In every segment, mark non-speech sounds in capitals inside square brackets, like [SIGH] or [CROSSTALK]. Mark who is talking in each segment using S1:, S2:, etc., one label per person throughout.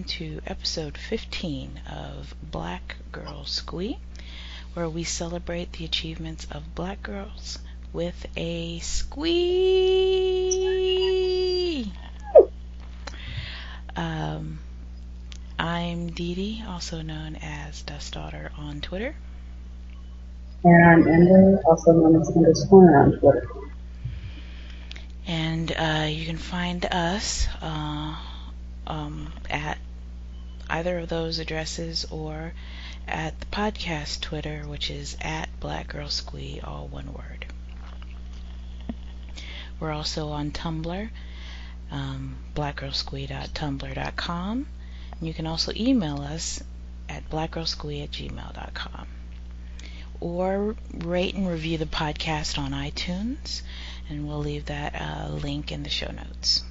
S1: welcome to episode 15 of Black Girl Squee, where we celebrate the achievements of black girls with a squee. Um, I'm Dee Dee, also known as Dust Daughter on Twitter.
S2: And I'm Ember, also known as underscore on Twitter.
S1: And uh, you can find us uh, um, at either of those addresses or at the podcast Twitter, which is at Black Girl Squee, all one word. We're also on Tumblr, um, blackgirlsquee.tumblr.com. And you can also email us at blackgirlsquee at gmail.com. Or rate and review the podcast on iTunes, and we'll leave that uh, link in the show notes.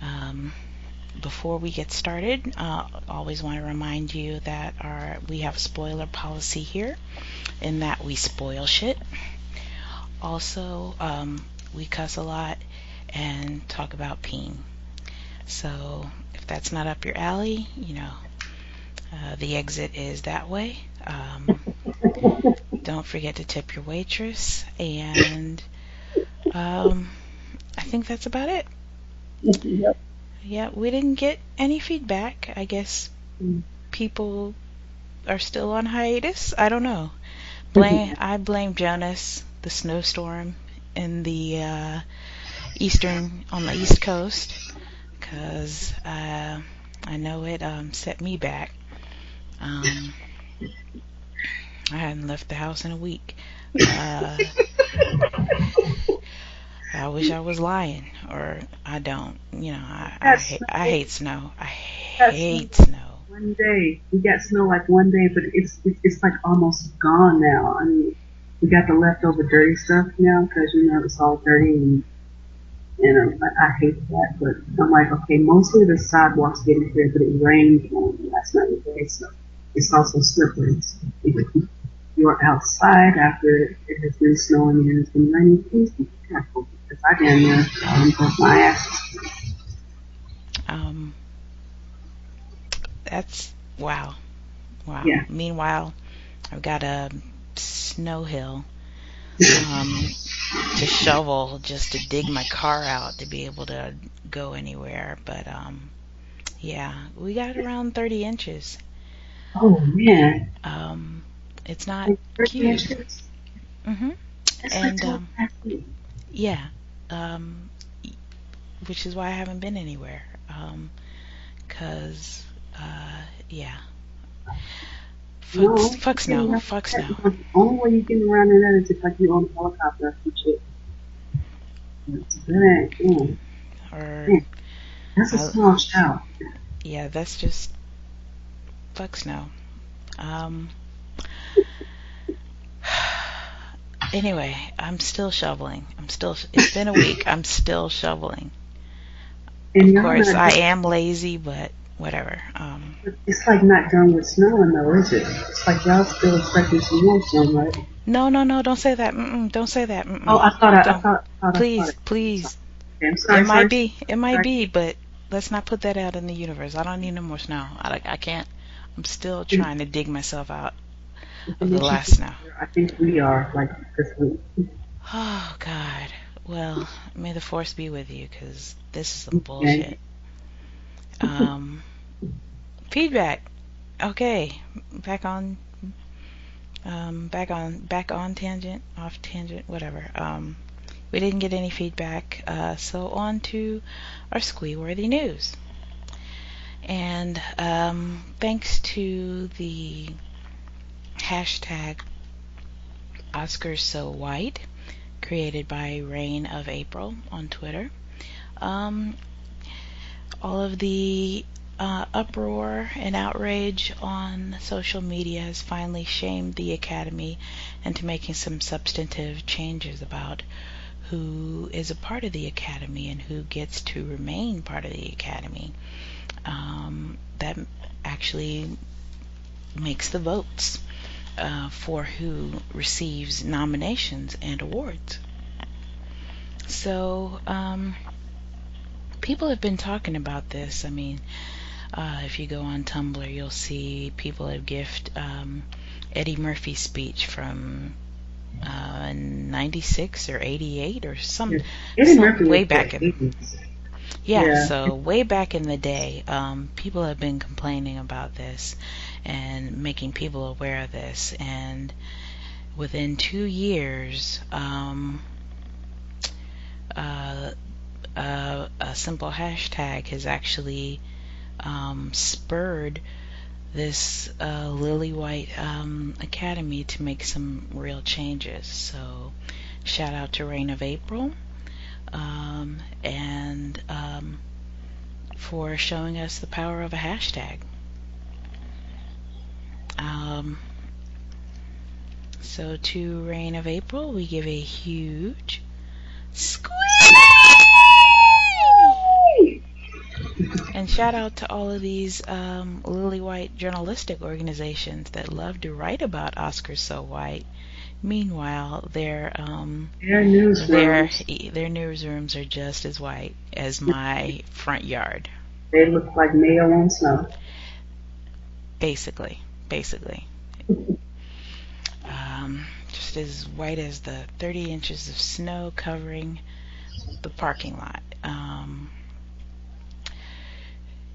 S1: Um, before we get started, uh, always want to remind you that our we have spoiler policy here, in that we spoil shit. Also, um, we cuss a lot and talk about peeing. So if that's not up your alley, you know, uh, the exit is that way. Um, [LAUGHS] don't forget to tip your waitress, and um, I think that's about it.
S2: Yep.
S1: Yeah, we didn't get any feedback. I guess people are still on hiatus. I don't know. Blame I blame Jonas, the snowstorm in the uh, eastern on the east coast, because uh, I know it um, set me back. Um, I hadn't left the house in a week. Uh, [LAUGHS] I wish I was lying, or I don't. You know, I I, hate, I hate snow. I hate snow.
S2: One day we got snow like one day, but it's it's, like almost gone now. I mean, we got the leftover dirty stuff now because you know it's all dirty and and um, I, I hate that. But I'm like, okay, mostly the sidewalks getting clear, but it rained on last night today, so it's also slippery. So if you're outside after it has been snowing and it's been raining, please be careful because I damn near um, broke my ass.
S1: Um, that's wow, wow.
S2: Yeah.
S1: Meanwhile, I've got a snow hill um, to shovel just to dig my car out to be able to go anywhere. But um, yeah, we got around 30 inches.
S2: Oh man.
S1: Um, it's not cute.
S2: That's
S1: And, um. Yeah, um, which is why I haven't been anywhere. Um 'cause uh, yeah.
S2: No,
S1: Fuck, fuck
S2: you
S1: snow,
S2: have
S1: fuck snow.
S2: The only way you get around in that is if like you own a helicopter or shit. That's. Mm.
S1: Or.
S2: That's a small shout.
S1: yeah, that's just fuck snow. Um. Anyway, I'm still shoveling. I'm still. It's been a week. I'm still shoveling.
S2: And
S1: Of course, I am lazy, but whatever. Um.
S2: It's like not done with snowing though, is it? It's like y'all still expecting some more snow, right?
S1: No, no, no! Don't say that. Mm-mm, don't say that. Mm-mm.
S2: Oh, I thought I, I thought, thought I
S1: Please,
S2: thought
S1: please.
S2: Okay, I'm sorry.
S1: it might
S2: sorry.
S1: be. It might be, but let's not put that out in the universe. I don't need no more snow. I, I can't. I'm still
S2: Mm.
S1: trying to dig myself out
S2: If
S1: of the last
S2: you
S1: snow.
S2: feel better, I think we are like this week.
S1: Oh God. Well, may the force be with you, because this is some bullshit. Um, feedback. Okay, back on. Um, back on back on tangent, off tangent, whatever. Um, we didn't get any feedback, uh, so on to our squee-worthy news. And um, thanks to the hashtag Oscars So White, created by Reign of April on Twitter. Um, all of the uh, uproar and outrage on social media has finally shamed the Academy into making some substantive changes about who is a part of the Academy and who gets to remain part of the Academy. Um, that actually makes the votes uh, for who receives nominations and awards. So, um, people have been talking about this. I mean, uh, if you go on Tumblr, you'll see people have gift um, Eddie Murphy's speech from uh, 96 or 88 or some, some way back in. Yeah, yeah, so way back in the day, um, people have been complaining about this and making people aware of this. And within two years, um, uh, a simple hashtag has actually um, spurred this uh, Lily White um, Academy to make some real changes. So, shout out to Reign of April um, and um, for showing us the power of a hashtag. Um, so, to Reign of April, we give a huge squeeze! And shout out to all of these um, lily white journalistic organizations that love to write about Oscars So White. Meanwhile, their um,
S2: their newsrooms
S1: their, newsrooms are just as white as my front yard.
S2: They look like mayo on snow.
S1: Basically, basically, um, just as white as the 30 inches of snow covering the parking lot. Um,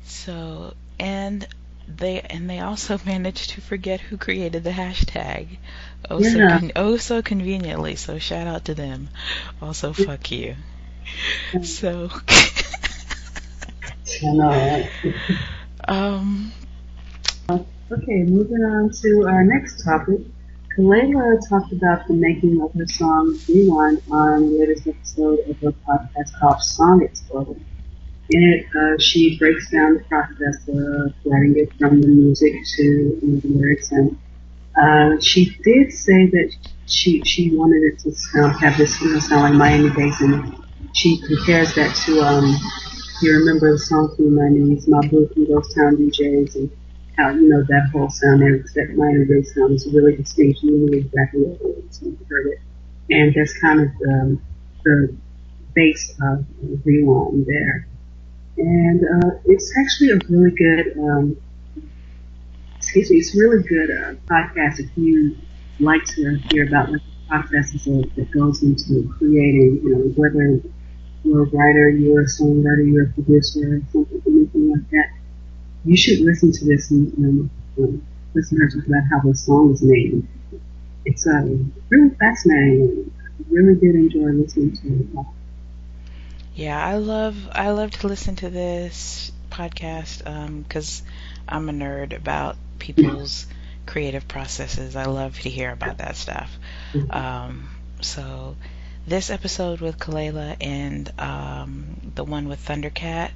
S1: so, and they and they also [LAUGHS] managed to forget who created the hashtag. Oh, yeah. so con- oh so conveniently. So shout out to them. Also, fuck you. So. [LAUGHS] um.
S2: Okay, moving on to our next topic. Kelela talked about the making of her song Rewind on the latest episode of her podcast called Song Exploder. In it, uh, she breaks down the process of writing it from the music to the lyrics, and uh, she did say that she she wanted it to sound, have this you know, sound like Miami bass, and she compares that to um, you remember the song from the 90s, My Boo from Ghost Town DJs, and how you know that whole sound that Miami bass sound is really distinct. You knew exactly what it was when you heard it, and that's kind of um, the base of Rewind there and uh, it's actually a really good, um, excuse me, it's really good uh, podcast if you like to hear about like, the processes that, that goes into creating, you know, whether you're a writer, you're a songwriter, you're a producer, something, anything like that. You should listen to this and, and um, listen to her talk about how the song is made. It's uh, really fascinating. I really did enjoy listening to it.
S1: Yeah, I love I love to listen to this podcast because um, I'm a nerd about people's creative processes. I love to hear about that stuff. Um, so this episode with Kelela and um, the one with Thundercat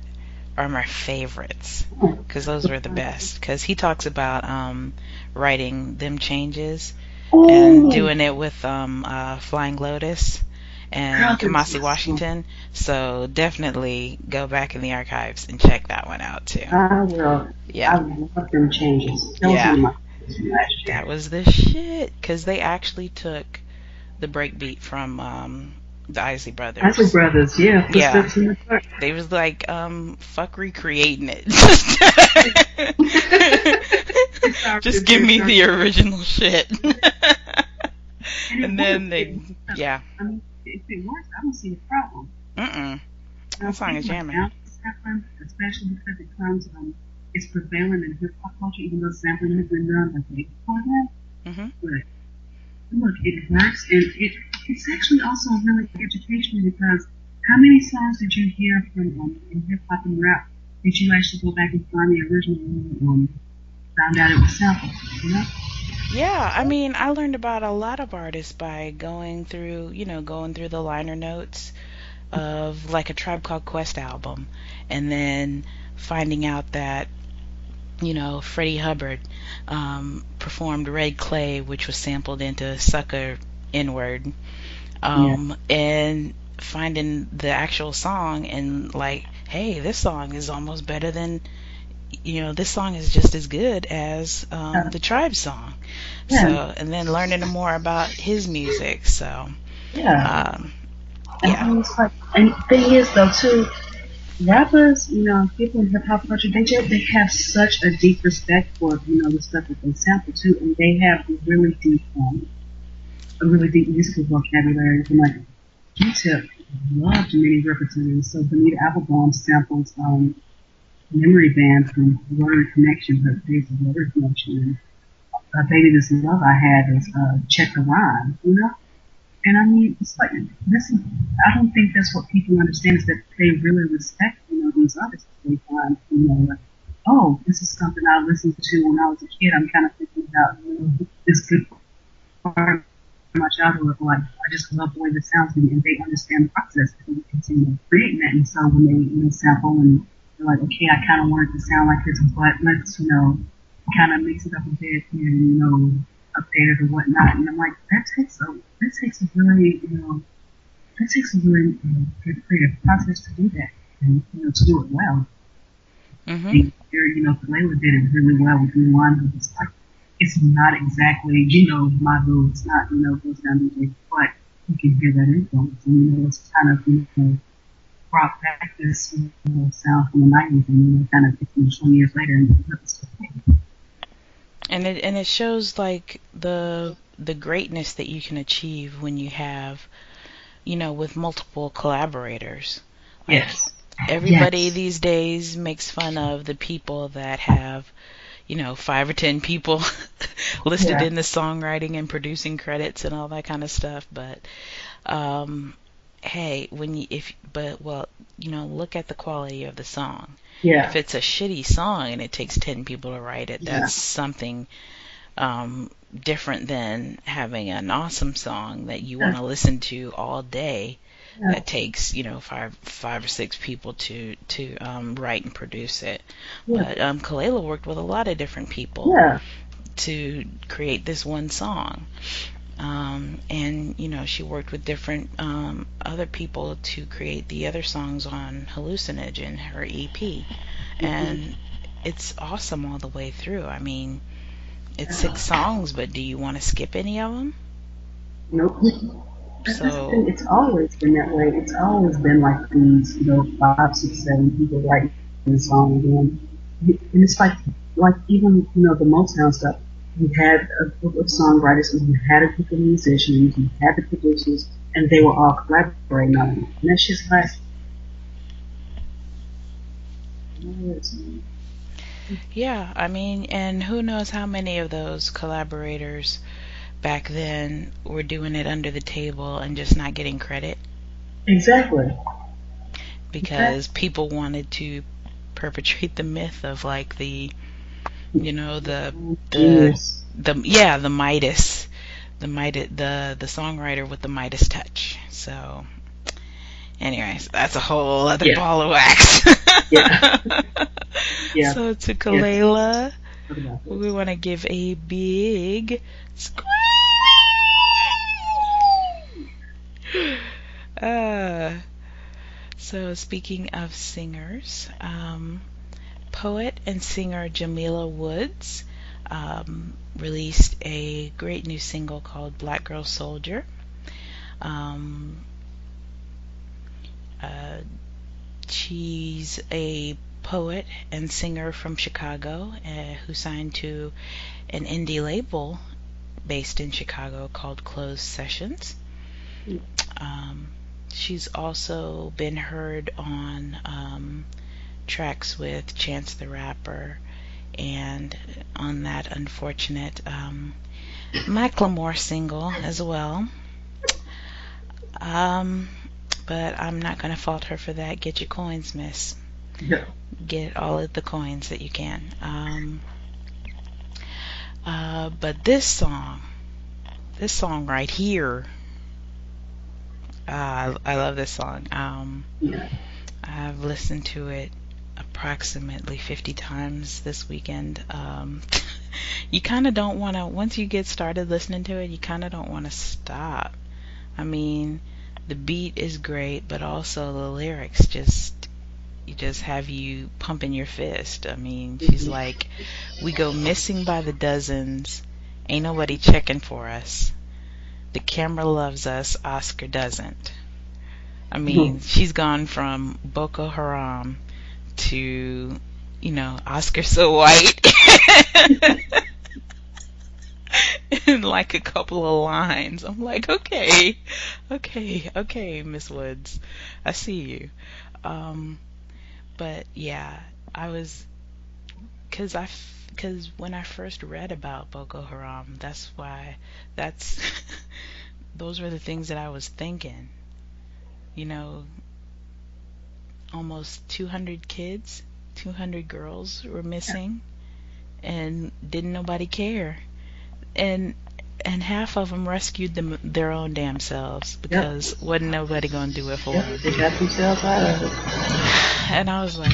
S1: are my favorites because those were the best. Because he talks about um, writing them changes and doing it with um, uh, Flying Lotus and Kamasi Washington. So definitely go back in the archives and check that one out too.
S2: I will. Yeah. I love them changes.
S1: yeah. That was the shit because they actually took the breakbeat from um, the Isley Brothers.
S2: Isley Brothers, yeah.
S1: Yeah. The they was like, um, fuck recreating it. [LAUGHS] Just give me the original shit. and then they, yeah
S2: if it works, I don't see a problem.
S1: Mm-mm. That song is jamming.
S2: Especially because it comes um, it's prevalent in hip hop culture, even though sampling has been done like before that.
S1: Mm-hmm.
S2: But look, it works, and it it's actually also really educational because how many songs did you hear from um, in hip hop and rap did you actually go back and find the original and um, found out it was sampled? You know?
S1: Yeah, I mean, I learned about a lot of artists by going through, you know, going through the liner notes of like a Tribe Called Quest album and then finding out that you know, Freddie Hubbard um, performed Red Clay, which was sampled into Sucker N-word, um, yeah. and finding the actual song and like, hey, this song is almost better than you know, this song is just as good as um, the Tribe song. Yeah. So, and then learning more about his music. So,
S2: yeah. Um, yeah. And, like, and thing is, though, too, rappers, you know, people in hip hop culture, they just they have such a deep respect for you know the stuff that they sample too, and they have a really deep, um, a really deep musical vocabulary. And like Q-Tip loved Minnie Riperton's, so Bonita Applebum samples um, Memory Band from Word Connection, her days of Word Connection, and uh, Baby This Love I Had is uh, Check the Rhyme, you know. And I mean, it's like this. Is, I don't think that's what people understand is that they really respect, you know, these artists. They find, you know, like, oh, this is something I listened to when I was a kid. I'm kind of thinking about, you know, mm-hmm. this good part of my childhood. Like, I just love the way this sounds to me, and they understand the process and continue creating that. And so when they, you know, sample and they're like, okay, I kind of want it to sound like this, but let's, you know, kind of mix it up a bit and, you know, updated or whatnot. And I'm like, that takes a that takes a really you know that takes a really you know, creative process to do that and you know to do it well.
S1: Mm-hmm.
S2: Here, you know, Kelela did it really well with Rewind. It's like it's not exactly you know My Boo. It's not you know Ghost Town DJ, but you can hear that influence. And you know, it's kind of you know brought back this you know, sound from the 90s and you know kind of 15, 20 years later and it's okay
S1: and it and it shows like the the greatness that you can achieve when you have you know with multiple collaborators
S2: like yes
S1: everybody
S2: yes.
S1: these days makes fun of the people that have you know five or ten people [LAUGHS] listed yeah. in the songwriting and producing credits and all that kind of stuff but um hey when you if but well you know look at the quality of the song
S2: yeah.
S1: If it's a shitty song and it takes 10 people to write it, that's yeah. something um, different than having an awesome song that you want to listen to all day. Yeah. That takes you know five five or six people to to um, write and produce it. Yeah. But um, Kelela worked with a lot of different people
S2: yeah.
S1: to create this one song. Um, and you know she worked with different um, other people to create the other songs on Hallucinogen, in her EP, mm-hmm. and it's awesome all the way through. I mean, it's six songs, but do you want to skip any of them?
S2: Nope.
S1: So [LAUGHS]
S2: it's always been that way. It's always been like these, you know, five, six, seven people writing the song, and, and it's like, like even you know the Motown stuff you had a group of songwriters, and you had a group of musicians, you had the producers, and they were all collaborating on it. And that's just like,
S1: yeah, I mean, and who knows how many of those collaborators back then were doing it under the table and just not getting credit?
S2: Exactly.
S1: Because exactly. people wanted to perpetrate the myth of like the you know the the the yeah the Midas, the Midas the the songwriter with the Midas touch. So, anyways, that's a whole other yeah. ball of wax. [LAUGHS]
S2: yeah.
S1: yeah. So to Kelela, yeah. we want to give a big squeeze. Uh, so speaking of singers, um, poet and singer Jamila Woods um, released a great new single called Black Girl Soldier. Um, uh, she's a poet and singer from Chicago uh, who signed to an indie label based in Chicago called Closed Sessions. Um, she's also been heard on um, tracks with Chance the Rapper, and on that unfortunate um, Macklemore single as well. Um, but I'm not going to fault her for that. Get your coins, miss.
S2: Yeah.
S1: Get all of the coins that you can. Um, uh, but this song, this song right here, uh, I, I love this song. Um,
S2: yeah.
S1: I've listened to it approximately 50 times this weekend. Um, [LAUGHS] you kind of don't want to, once you get started listening to it, you kind of don't want to stop. I mean, the beat is great, but also the lyrics just, you just have you pumping your fist. I mean, she's [LAUGHS] like, we go missing by the dozens, ain't nobody checking for us. The camera loves us, Oscar doesn't. I mean, [LAUGHS] she's gone from Boko Haram to, you know, Oscar So White. [LAUGHS] in like a couple of lines. I'm like, okay, okay, okay, Miss Woods, I see you. Um, but yeah, I was, cause I, cause when I first read about Boko Haram, that's why, that's, [LAUGHS] those were the things that I was thinking. You know, almost 200 kids, 200 girls were missing, and didn't nobody care and and half of them rescued them their own damn selves because yep. wasn't nobody gonna do it for yep, them.
S2: They got themselves out of it.
S1: And I was like,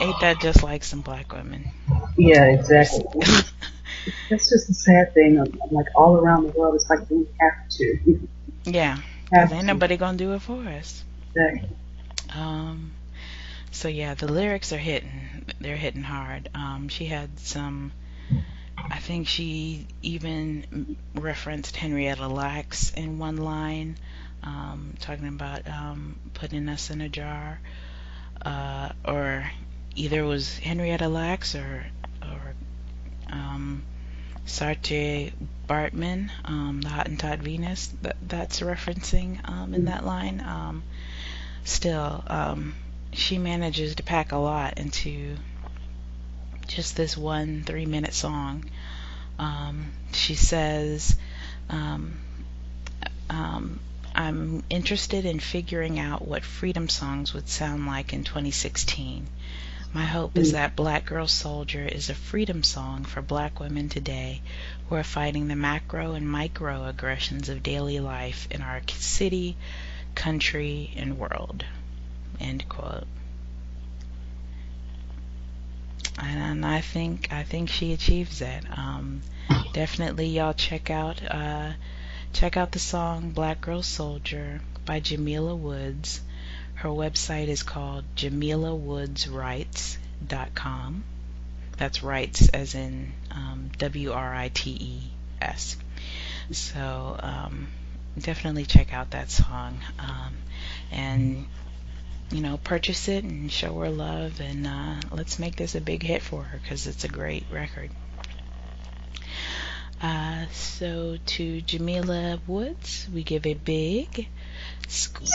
S1: ain't that just like some black women?
S2: Yeah, exactly. [LAUGHS] That's just the sad thing. Of, like all around the world, it's like we have to.
S1: Yeah, have ain't to. nobody gonna do it for us.
S2: Exactly.
S1: Um. So yeah, the lyrics are hitting. They're hitting hard. Um. She had some I think she even referenced Henrietta Lacks in one line, um, talking about um, putting us in a jar, uh, or either it was Henrietta Lacks or or um, Saartjie Baartman, um, the Hottentot Venus. That that's referencing um, in that line. Um, still, um, she manages to pack a lot into just this one three minute song. Um, she says, um, um, I'm interested in figuring out what freedom songs would sound like in 2016. My hope is that Black Girl Soldier is a freedom song for black women today who are fighting the macro and micro aggressions of daily life in our city, country, and world. End quote and I think I think she achieves that. Um, [LAUGHS] definitely, y'all check out uh, check out the song "Black Girl Soldier" by Jamila Woods. Her website is called JamilaWoodsWrites.com. That's rights as in um, W R I T E S. So um, definitely check out that song. Um, and you know, purchase it and show her love, and uh, let's make this a big hit for her because it's a great record. Uh, so to Jamila Woods, we give a big squeeze.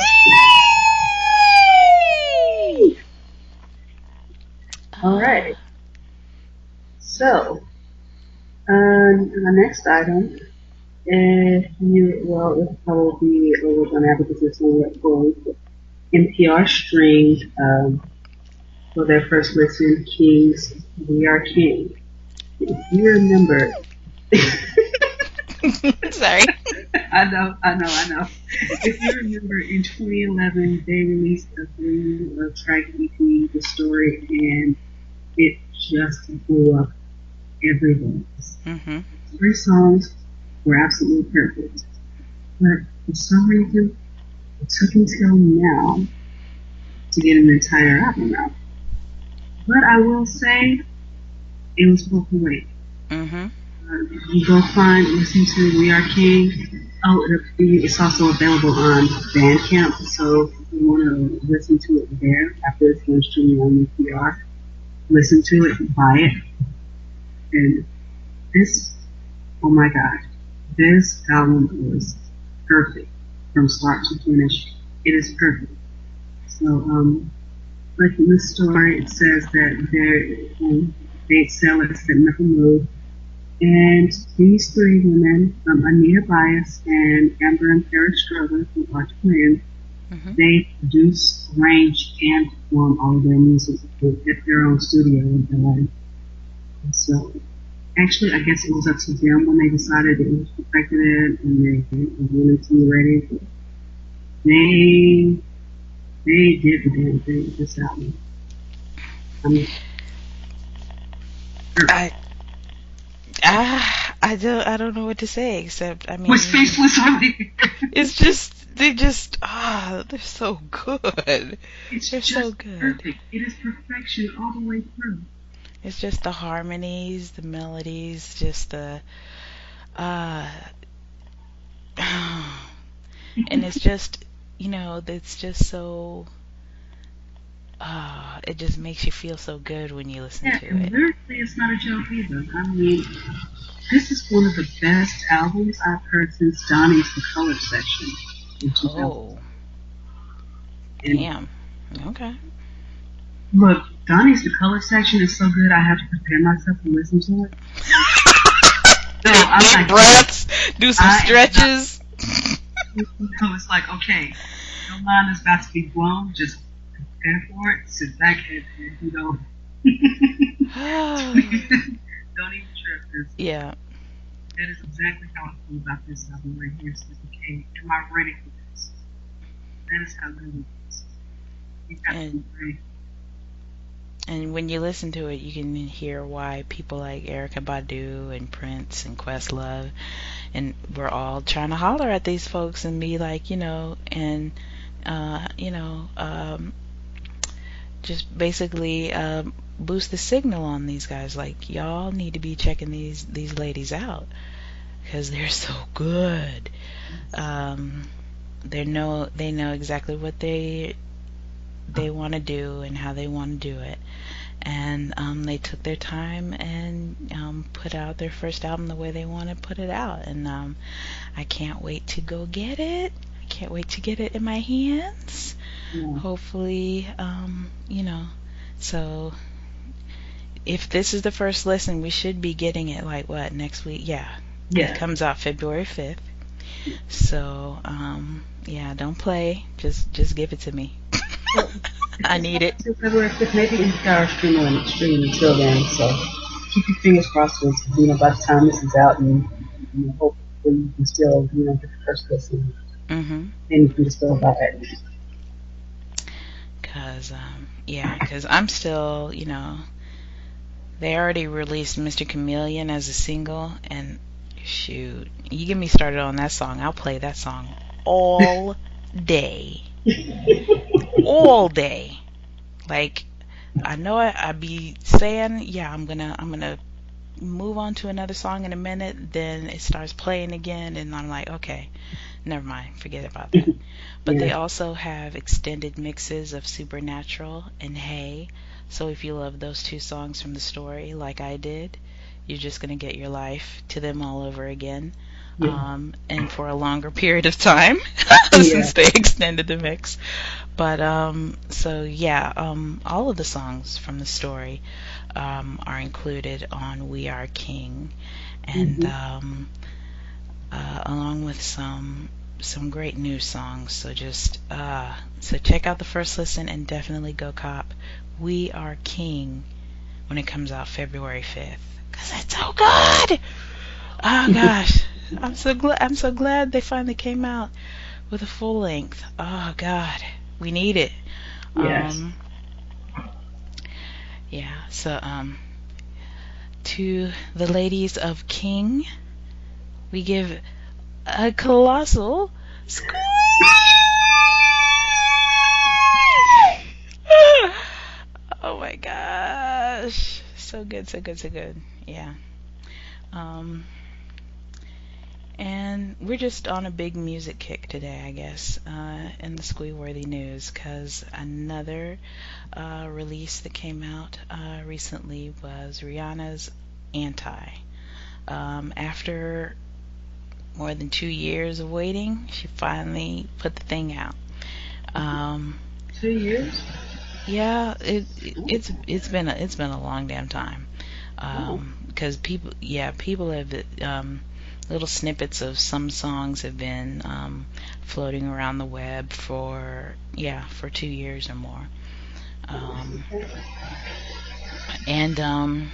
S2: All right. So, um, the next item, if you, well, it's probably over on advocacy, going NPR streamed um, for their first listen King's We Are King. If you remember. [LAUGHS]
S1: Sorry. [LAUGHS]
S2: I know, I know, I know. If you remember, in 2011, they released a three track EP, The Story, and it just blew up everywhere. Mm-hmm. Three songs were absolutely perfect. But for some reason, it took until now to get an entire album out. But I will say, it was worth the wait. Mm-hmm. Uh, you go find, listen to We Are King. Oh, it's also available on Bandcamp, so if you want to listen to it there after it's finished streaming on NPR, listen to it, buy it. And this, oh my god, this album was perfect from start to finish. It is perfect. So, um, like in the story, it says that there, um, they sell it at Move. And these three women, um, Anita Bias and Amber and Paris Strother, who are twins, mm-hmm. they produce, arrange, and perform all of their music at their own studio in LA. And so, actually, I guess it was up to them when they decided it was perfected and they wanted to be ready. They they did the damn thing with this album. I mean,
S1: I, ah, I don't, I don't know what to say except, I mean,
S2: we're speechless, really.
S1: it's just, they just, ah, they're so good.
S2: It's
S1: they're
S2: so
S1: good.
S2: Perfect. It is perfection all the way through.
S1: It's just the harmonies, the melodies, just the, uh, [SIGHS] and it's just you know, it's just so. Uh, it just makes you feel so good when you listen
S2: Yeah,
S1: to it.
S2: lyrically, it's not a joke either. I mean, this is one of the best albums I've heard since Donnie's The Colored Section in 2000.
S1: Oh,
S2: And
S1: damn. Okay.
S2: Look, Donnie's The Colored Section is so good, I have to prepare myself to listen to it. [LAUGHS] No, I'm
S1: Deep
S2: like,
S1: breaths, do some
S2: I
S1: stretches. [LAUGHS]
S2: so it's like, okay, your mind is about to be blown, just prepare for it, sit back and, and you know, [SIGHS] don't even trip.
S1: yeah.
S2: That is exactly how I feel about this album right here. So, okay, am I ready for this? That is how good it is. You have to be
S1: And-
S2: ready.
S1: And when you listen to it, you can hear why people like Erykah Badu and Prince and Questlove, and we're all trying to holler at these folks and be like, you know, and uh, you know, um, just basically um, boost the signal on these guys. Like, y'all need to be checking these these ladies out because they're so good. Um, they know they know exactly what they they want to do and how they want to do it. And um, they took their time and um, put out their first album the way they want to put it out. And um, I can't wait to go get it. I can't wait to get it in my hands.
S2: Yeah.
S1: Hopefully, um, you know. So if this is the first listen, we should be getting it like what next week? Yeah, it
S2: Yeah.
S1: comes out February fifth. So um, yeah, don't play. Just just give it to me. [LAUGHS] I need it.
S2: February 5th, maybe our stream on stream until then. So keep your fingers crossed for. You know, by the time this is out, and you know, hopefully you can still, you know, get the first listen,
S1: Mhm.
S2: and you can just go about it.
S1: Cause um, yeah, cause I'm still, you know, they already released Mr. Chameleon as a single, and shoot, you get me started on that song, I'll play that song all day, all day. Like, I know I, I be saying, yeah, I'm gonna, I'm gonna move on to another song in a minute. Then it starts playing again, and I'm like, okay, never mind, forget about that. [LAUGHS] But they also have extended mixes of Supernatural and Hey. So if you love those two songs from the story, like I did, you're just gonna get your life to them all over again.
S2: Yeah.
S1: Um, and for a longer period of time [LAUGHS] since they extended the mix. But um, so yeah, um, all of the songs from the story um, are included on We Are King, and
S2: Mhm.
S1: um, uh, along with some some great new songs. So just uh, so check out the first listen and definitely go cop We Are King when it comes out February fifth, cause it's so good. Oh [LAUGHS] gosh, I'm so glad I'm so glad they finally came out with a full length. Oh God, we need it.
S2: Yes.
S1: Um, yeah. So um, to the ladies of King, we give a colossal squeeze. oh my gosh, so good, so good, so good. Yeah. Um, and we're just on a big music kick today, I guess, uh, in the squee-worthy news, because another uh, release that came out uh, recently was Rihanna's Anti. Um, after more than two years of waiting, she finally put the thing out. Um,
S2: Two years?
S1: yeah, it, it it's it's been a, it's been a long damn time. Um, because people, yeah, people have um, little snippets of some songs have been um, floating around the web for yeah for two years or more. Um, and um,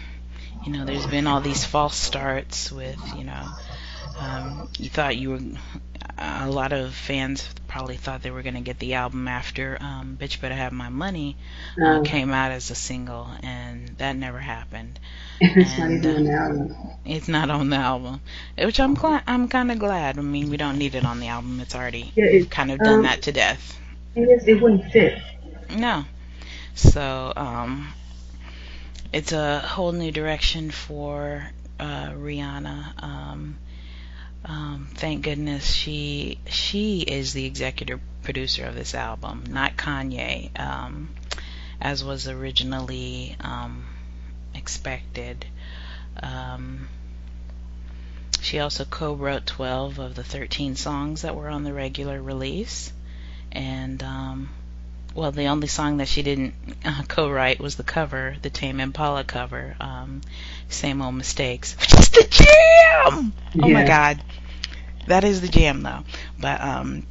S1: you know, there's been all these false starts with you know, um, you thought you were. A lot of fans probably thought they were going to get the album after um, "Bitch Better Have My Money" uh,
S2: No.
S1: came out as a single, and that never happened. [LAUGHS]
S2: it's not
S1: And,
S2: even
S1: uh,
S2: album.
S1: It's not on the album, which I'm glad. I'm kind of glad. I mean, we don't need it on the album. It's already
S2: Yeah, it,
S1: kind of done
S2: um,
S1: that to death.
S2: It, is, it wouldn't fit.
S1: No. So, um, it's a whole new direction for uh, Rihanna. Um, um, thank goodness she she is the executive producer of this album, not Kanye, um, as was originally um, expected. Um, she also co-wrote 12 of the 13 songs that were on the regular release, and um, well, the only song that she didn't uh, co-write was the cover, the Tame Impala cover, um, "Same Old Mistakes," which is the jam. Yeah. Oh my God, that is the jam though. But um,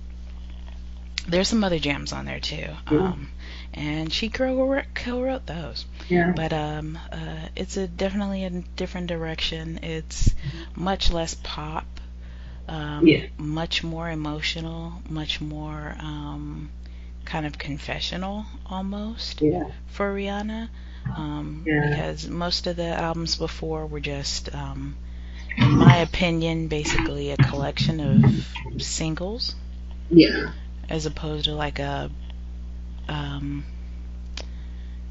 S1: there's some other jams on there too. Um, and she co-wrote, co-wrote those.
S2: Yeah.
S1: But um, uh, it's a definitely a different direction. It's much less pop. Um,
S2: yeah.
S1: Much more emotional. Much more um, kind of confessional almost.
S2: Yeah.
S1: For Rihanna. Um,
S2: yeah.
S1: Because most of the albums before were just, um, my opinion, basically a collection of singles.
S2: Yeah.
S1: As opposed to like a um,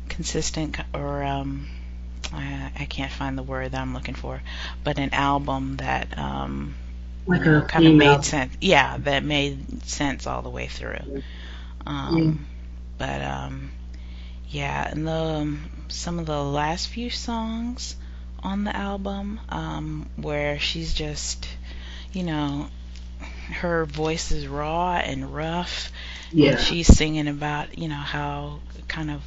S1: consistent or um, I, I, can't find the word that I'm looking for, but an album that um,
S2: like
S1: you know, kind of made sense. Yeah, that made sense all the way through. Um,
S2: yeah.
S1: But um, yeah, and the um, some of the last few songs on the album um, where she's just, you know, her voice is raw and rough
S2: yeah.
S1: she's singing about, you know, how kind of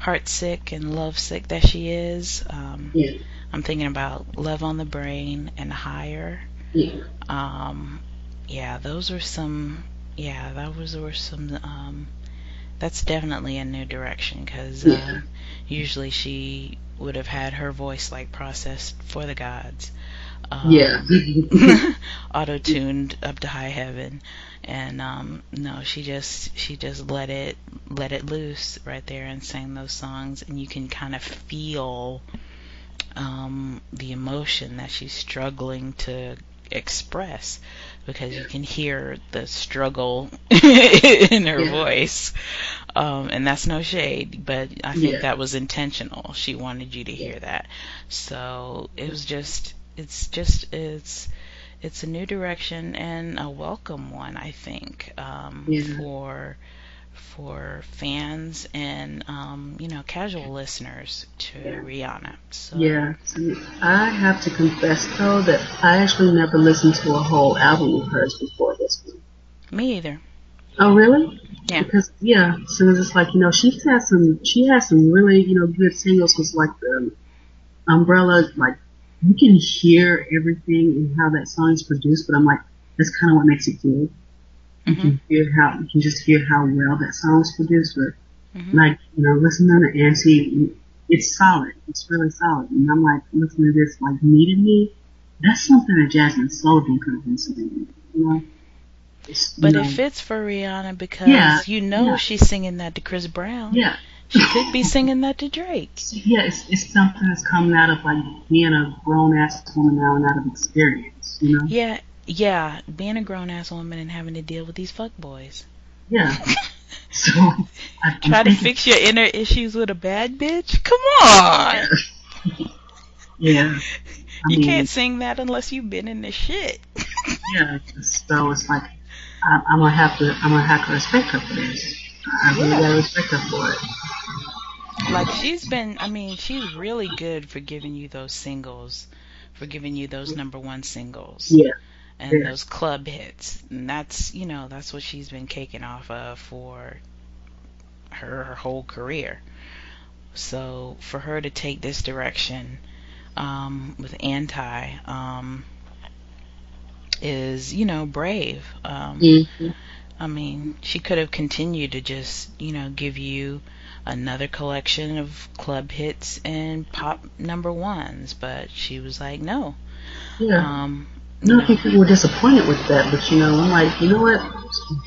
S1: heartsick and lovesick that she is. Um,
S2: yeah.
S1: I'm thinking about Love on the Brain and Higher.
S2: Yeah.
S1: Um, yeah, those were some. Yeah, that was were some. Um, that's definitely a new direction because
S2: yeah.
S1: uh, usually she would have had her voice like processed for the gods.
S2: Um, yeah. [LAUGHS] [LAUGHS]
S1: auto tuned up to high heaven and um no she just she just let it let it loose right there and sang those songs and you can kind of feel um the emotion that she's struggling to express because you can hear the struggle [LAUGHS] in her
S2: yeah.
S1: voice um and that's no shade but i think
S2: yeah.
S1: that was intentional she wanted you to hear that so it was just it's just it's it's a new direction and a welcome one, I think, um,
S2: yeah.
S1: for for fans and um, you know casual listeners to
S2: yeah.
S1: Rihanna. So.
S2: Yeah, I have to confess though that I actually never listened to a whole album of hers before this one.
S1: Me either.
S2: Oh really?
S1: Yeah.
S2: Because yeah, so it's just like you know she's had some she has some really you know good singles because like the Umbrella like you can hear everything and how that song is produced, but I'm like, that's kind of what makes it good. You
S1: mm-hmm.
S2: can hear how, you can just hear how well that song is produced, but
S1: mm-hmm.
S2: like, you know, listening to Anti, it's solid. It's really solid. And I'm like, listening to this, like, Needed Me, that's something that Jazmine Sullivan could have been singing, you know?
S1: But
S2: know,
S1: it fits for Rihanna because
S2: yeah,
S1: you know
S2: yeah.
S1: she's singing that to Chris Brown.
S2: Yeah.
S1: She could be singing that to Drake. [LAUGHS]
S2: Yeah, it's, it's something that's coming out of like being a grown ass woman now and out of experience, you know?
S1: Yeah, yeah, being a grown ass woman and having to deal with these fuck boys.
S2: Yeah. [LAUGHS] so
S1: I, try to fix your inner issues with a bad bitch. Come on.
S2: Yeah. [LAUGHS] I
S1: you
S2: mean,
S1: can't sing that unless you've been in the shit.
S2: yeah. So it's like I, I'm gonna have to I'm gonna have to respect her for this. I really
S1: Yeah.
S2: gotta respect her for it.
S1: Like she's been, I mean, she's really good for giving you those singles, for giving you those number one singles.
S2: Yeah.
S1: and
S2: Yeah.
S1: those club hits. And that's you know that's what she's been caking off of for her, her whole career. So for her to take this direction um, with anti um, is you know brave. Um,
S2: Mm-hmm.
S1: I mean, she could have continued to just you know give you another collection of club hits and pop number ones, but she was like, no.
S2: Yeah.
S1: Um,
S2: no, I think people were disappointed with that, but you know, I'm like, you know what?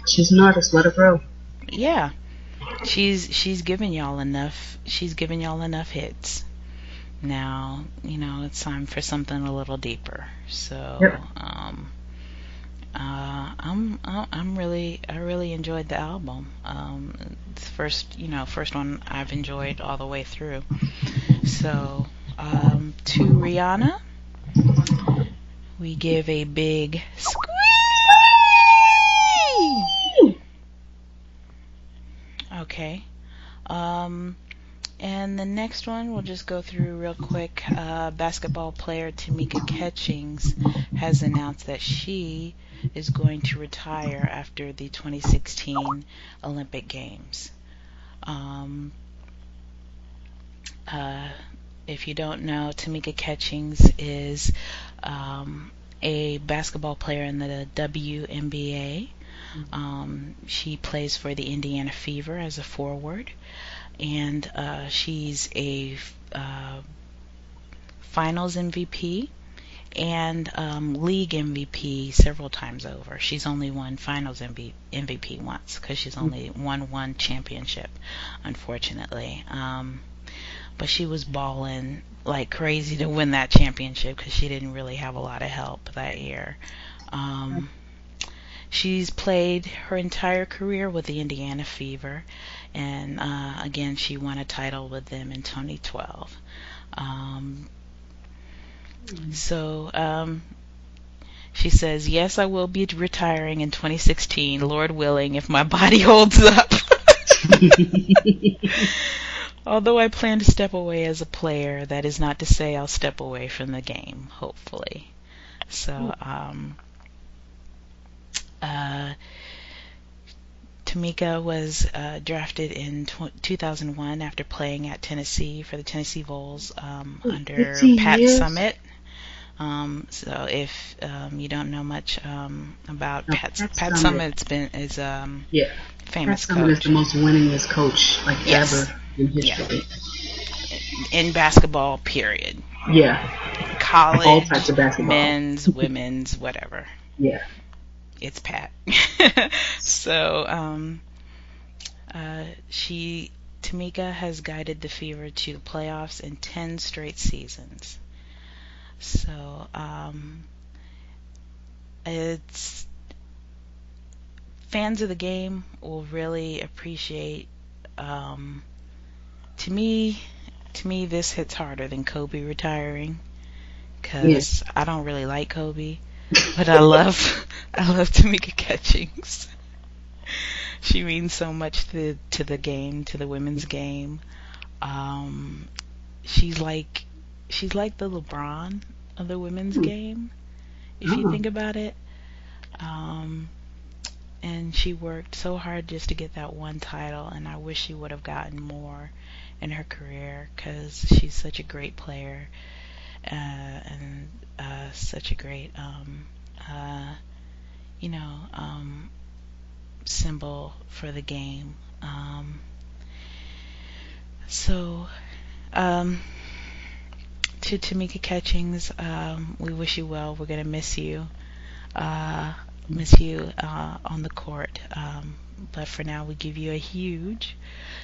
S2: She's an artist. Let her grow.
S1: Yeah. She's she's given y'all enough she's given y'all enough hits. Now, you know, it's time for something a little deeper. So,
S2: Yep.
S1: um I'm I'm really I really enjoyed the album. Um it's the first, you know, first one I've enjoyed all the way through. So, um to Rihanna, we give a big squeeze. Okay. Um, and the next one we'll just go through real quick. Uh, basketball player Tamika Catchings has announced that she is going to retire after the 2016 Olympic Games. Um, uh, if you don't know, Tamika Catchings is um, a basketball player in the WNBA. Um, she plays for the Indiana Fever as a forward, and uh, she's a uh, Finals MVP and um, league MVP several times over. She's only won Finals MV- MVP once because she's only won one championship, unfortunately. Um, but she was balling like crazy to win that championship because she didn't really have a lot of help that year. Um, she's played her entire career with the Indiana Fever, and uh, again, she won a title with them in 2012. Um, so um, she says, Yes, I will be retiring in 2016, Lord willing, if my [LAUGHS] body holds up. [LAUGHS] Although I plan to step away as a player, that is not to say I'll step away from the game, hopefully. So, um, uh, Tamika was uh, drafted in tw- 2001 after playing at Tennessee for the Tennessee Vols um, under Pat
S2: years.
S1: Summitt. Um, so if um, you don't know much um, about
S2: No,
S1: Pat,
S2: Pat
S1: Pat. Summitt's been is um,
S2: Yeah.
S1: famous
S2: Pat Summitt is
S1: coach
S2: the most winningest coach like
S1: Yes.
S2: ever in history.
S1: in basketball. Period.
S2: Yeah.
S1: College,
S2: All types of basketball.
S1: men's, women's, whatever.
S2: Yeah.
S1: It's Pat. [LAUGHS] so, um, uh, she, Tamika has guided the Fever to the playoffs in 10 straight seasons. So, um, it's, fans of the game will really appreciate, um, to me, to me, this hits harder than Kobe retiring. Cause
S2: Yes.
S1: I don't really like Kobe but I love I love Tamika Catchings. She means so much to to the game, to the women's game. Um, she's like she's like the LeBron of the women's
S2: Hmm.
S1: game, if you
S2: Oh.
S1: think about it. Um, and she worked so hard just to get that one title, and I wish she would have gotten more in her career because she's such a great player and uh, such a great, um, uh, you know, um, symbol for the game. Um, so, um, to Tamika Catchings, um, we wish you well. We're gonna miss you, uh, miss you uh, on the court. Um, but for now, we give you a huge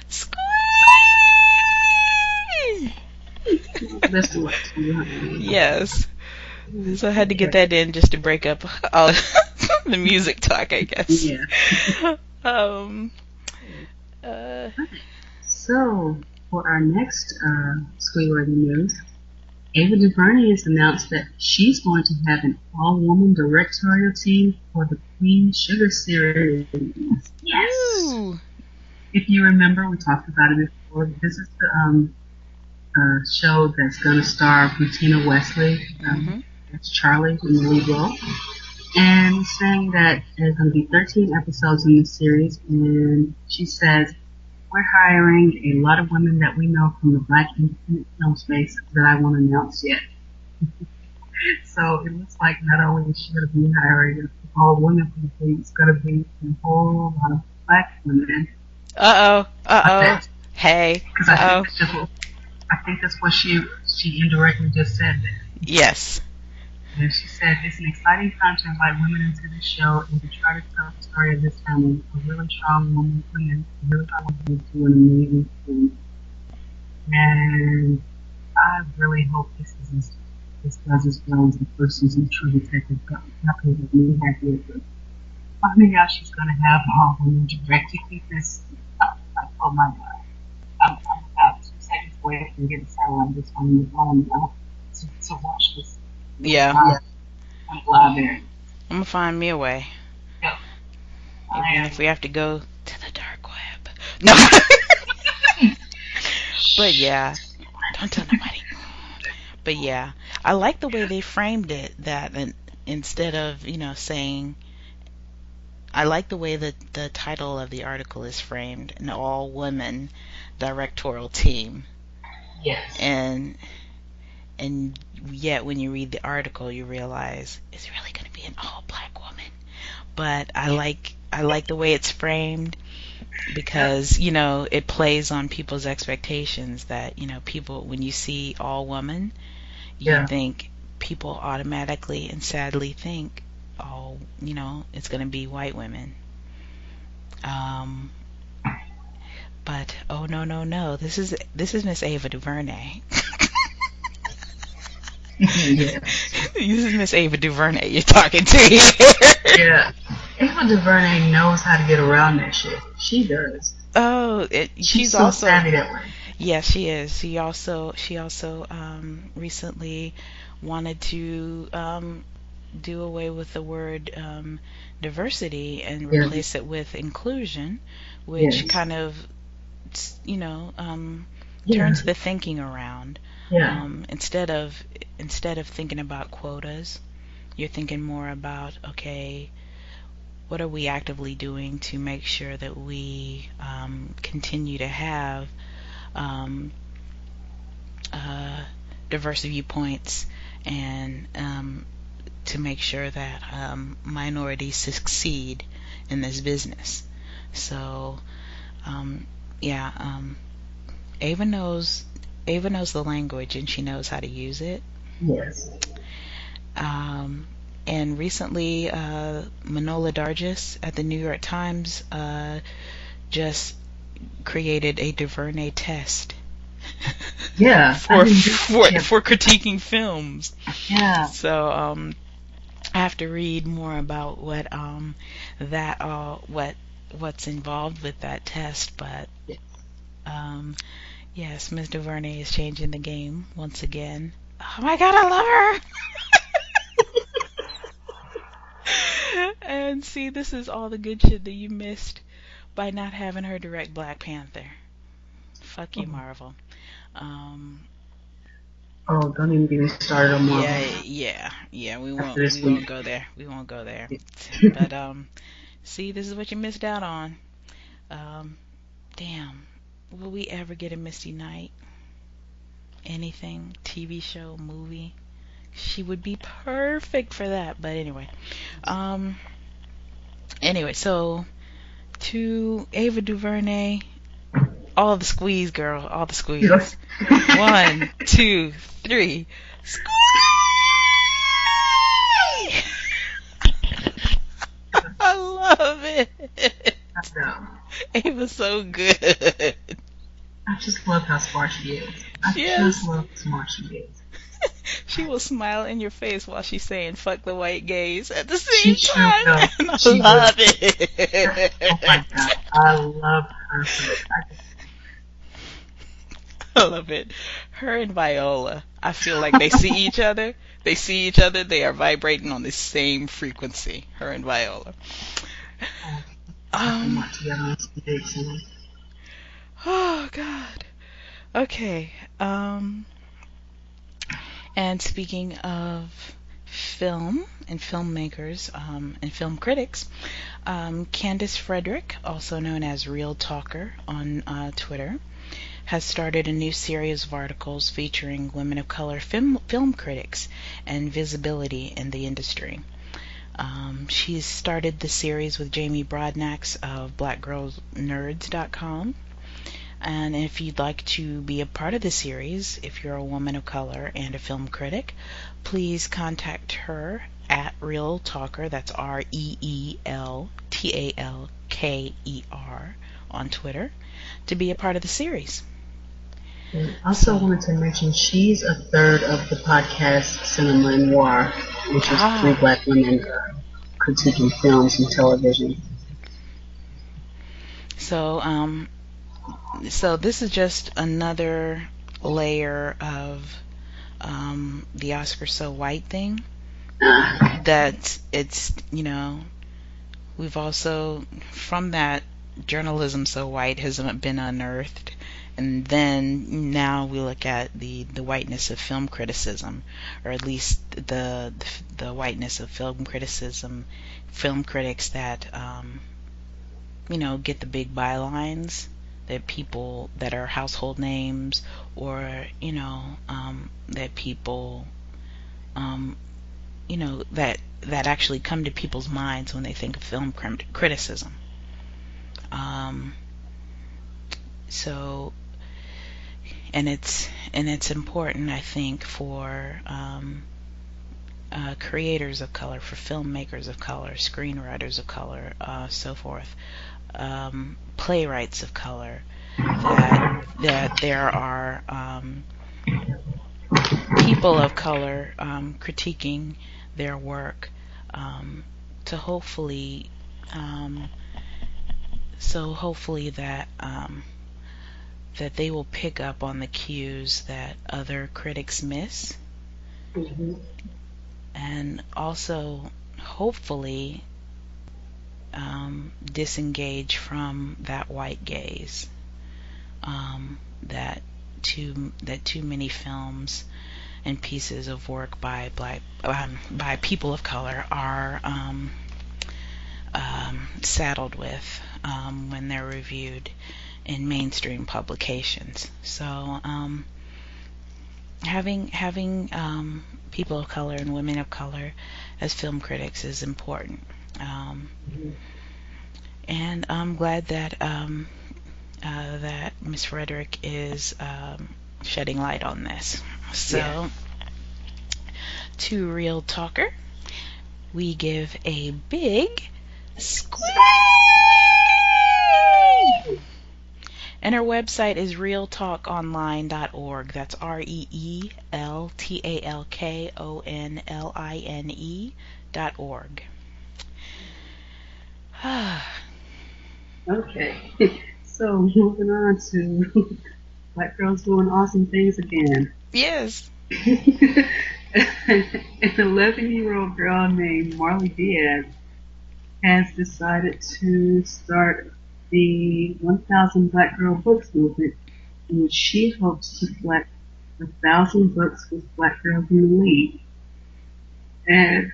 S1: squeeze.
S2: Best of luck to you, honey.
S1: Yes. So I had to get that in just to break up all [LAUGHS] the music talk, I guess.
S2: Yeah. [LAUGHS]
S1: Um. Uh.
S2: So, for our next uh, Squeeworthy news, Ava DuVernay has announced that she's going to have an all-woman directorial team for the Queen Sugar series. Yes.
S1: Ooh.
S2: If you remember, we talked about it before. This is the um, uh, show that's going to star Rutina Wesley. Um,
S1: Mhm.
S2: That's Charlie in the lead role. And saying that there's going to be 13 episodes in this series, and she says, we're hiring a lot of women that we know from the black independent film space that I won't announce yet. [LAUGHS] so it looks like not only is she going to be hiring all women from the team, it's going to be a whole lot of black women.
S1: Uh oh. Uh oh. [LAUGHS] Hey.
S2: Because I
S1: Uh oh.
S2: think that's just what, I think that's what she she indirectly just said there.
S1: Yes.
S2: And she said, it's an exciting time to invite women into the show and to try to tell the story of this family. A really strong woman, women, a really strong woman do an amazing thing. And I really hope this is as, this does as well as the first season True Detective. Got got me really happy with it. Finding out she's going to have all women directly this, oh my god. I'm, I'm about two seconds away from getting satellite this on the phone now to, to watch this.
S1: Yeah.
S2: Uh, I'm glad there.
S1: I'm gonna find me a way. Even if we have to go to the dark web. No. [LAUGHS] but yeah, don't tell nobody. But yeah, I like the way they framed it. That and instead of you know saying, I like the way that the title of the article is framed: an all women directorial team.
S2: Yes.
S1: And and yet when you read the article, you realize it's really going to be an all black woman. But I like I like the way it's framed because you know it plays on people's expectations that you know people when you see all woman you
S2: Yeah.
S1: think people automatically and sadly think oh you know it's going to be white women um but oh no no no this is this is miss ava duvernay
S2: yeah. [LAUGHS]
S1: this is miss ava duvernay you're talking to here
S2: Yeah. Ava DuVernay knows how to get around that shit. She does.
S1: oh it,
S2: She's,
S1: she's
S2: so
S1: also
S2: savvy that way.
S1: Yeah, she is. She also she also um, recently wanted to um, do away with the word um, diversity and replace it with inclusion, which
S2: Yes.
S1: kind of you know um,
S2: Yeah.
S1: turns the thinking around.
S2: Yeah.
S1: Um, instead of instead of thinking about quotas, you're thinking more about okay, what are we actively doing to make sure that we um, continue to have um, uh, diverse viewpoints and um, to make sure that um, minorities succeed in this business. So, um, yeah, um, Ava knows Ava knows the language and she knows how to use it.
S2: yes.
S1: Um, and recently, uh, Manohla Dargis at the New York Times uh, just created a DuVernay test [LAUGHS]
S2: Yeah.
S1: For
S2: didn't do- [LAUGHS]
S1: for
S2: yeah.
S1: for critiquing films.
S2: yeah.
S1: So um, I have to read more about what um that uh what what's involved with that test, but
S2: Yes.
S1: um yes, Ms. DuVernay is changing the game once again. Oh my god, I love her. [LAUGHS] and see, this is all the good shit that you missed by not having her direct Black Panther. Fuck you,
S2: Mhm.
S1: Marvel. Um,
S2: Oh, don't even get me started on Marvel.
S1: yeah, yeah, yeah. We won't. We won't go there. We won't go there. but um, see, this is what you missed out on. Um, damn. Will we ever get a Misty Knight? Anything? TV show, movie? She would be perfect for that. But anyway, um, anyway, so to Ava DuVernay, all the squeeze, girl, all the squeeze. One, two, three. Squeeze! [LAUGHS] love it.
S2: I know.
S1: Ava's so good.
S2: I just love how smart she is. I
S1: Yes.
S2: just love how smart she is. [LAUGHS]
S1: She will smile in your face while she's saying "fuck the white gays" at the
S2: She
S1: same
S2: sure
S1: time.
S2: will.
S1: And [LAUGHS] I
S2: She
S1: love
S2: will.
S1: it.
S2: oh my god, I love her [LAUGHS] I
S1: love it. Her and Viola, I feel like they see each other. They see each other. They are vibrating on the same frequency. Her and Viola. Um,
S2: want together on some big song.
S1: Oh God. Okay. Um. And speaking of film and filmmakers um, and film critics, um, Candice Frederick, also known as Reel Talker on uh, Twitter, has started a new series of articles featuring women of color film, film critics and visibility in the industry. Um, she's started the series with Jamie Broadnax of BlackGirlsNerds.com. And if you'd like to be a part of the series, if you're a woman of color and a film critic, please contact her at Reel Talker. That's R E E L T A L K E R on Twitter to be a part of the series.
S2: And also wanted to mention she's a third of the podcast Cinema Noir, which is
S1: Ah.
S2: three black women uh, critiquing films and television.
S1: So, um, so this is just another layer of um, the Oscar so white thing that it's you know we've also from that journalism so white has been unearthed and then now we look at the the whiteness of film criticism or at least the the whiteness of film criticism film critics that um, you know get the big bylines that people that are household names or you know um, that people um, you know that that actually come to people's minds when they think of film criticism. Um, so, and it's and it's important, I think, for um, uh, creators of color, for filmmakers of color, screenwriters of color, uh, so forth, um, playwrights of color, that that there are um, people of color um, critiquing their work um, to hopefully um, so hopefully that that they will pick up on the cues that other critics miss mm-hmm. and also hopefully um, disengage from that white gaze um, that too that too many films and pieces of work by black um, by people of color are um, um, saddled with um, when they're reviewed in mainstream publications. So um, having having um, people of color and women of color as film critics is important. Mm-hmm. And I'm glad that uh, that Miss Frederick is shedding light on this. So, yeah. to Reel Talker, we give a big squeeze! And her website is reeltalkonline.org. That's R E E L T A L K O N L I N E dot org.
S2: okay, [LAUGHS] so moving on to [LAUGHS] Black girls doing awesome things again.
S1: Yes. [LAUGHS]
S2: An 11 year old girl named Marley Dias has decided to start the 1000 Black Girl Books movement in which she hopes to collect a thousand books with black girls in the lead. And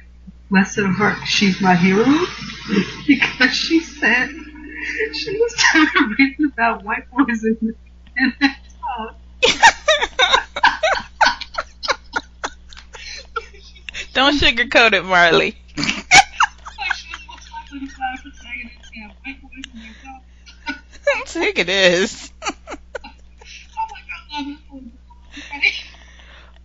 S2: bless her heart, she's my hero [LAUGHS] because she said she was tired of reading about white boys in, the in [LAUGHS]
S1: Don't sugarcoat it, Marley. [LAUGHS] [LAUGHS] I think it is. [LAUGHS]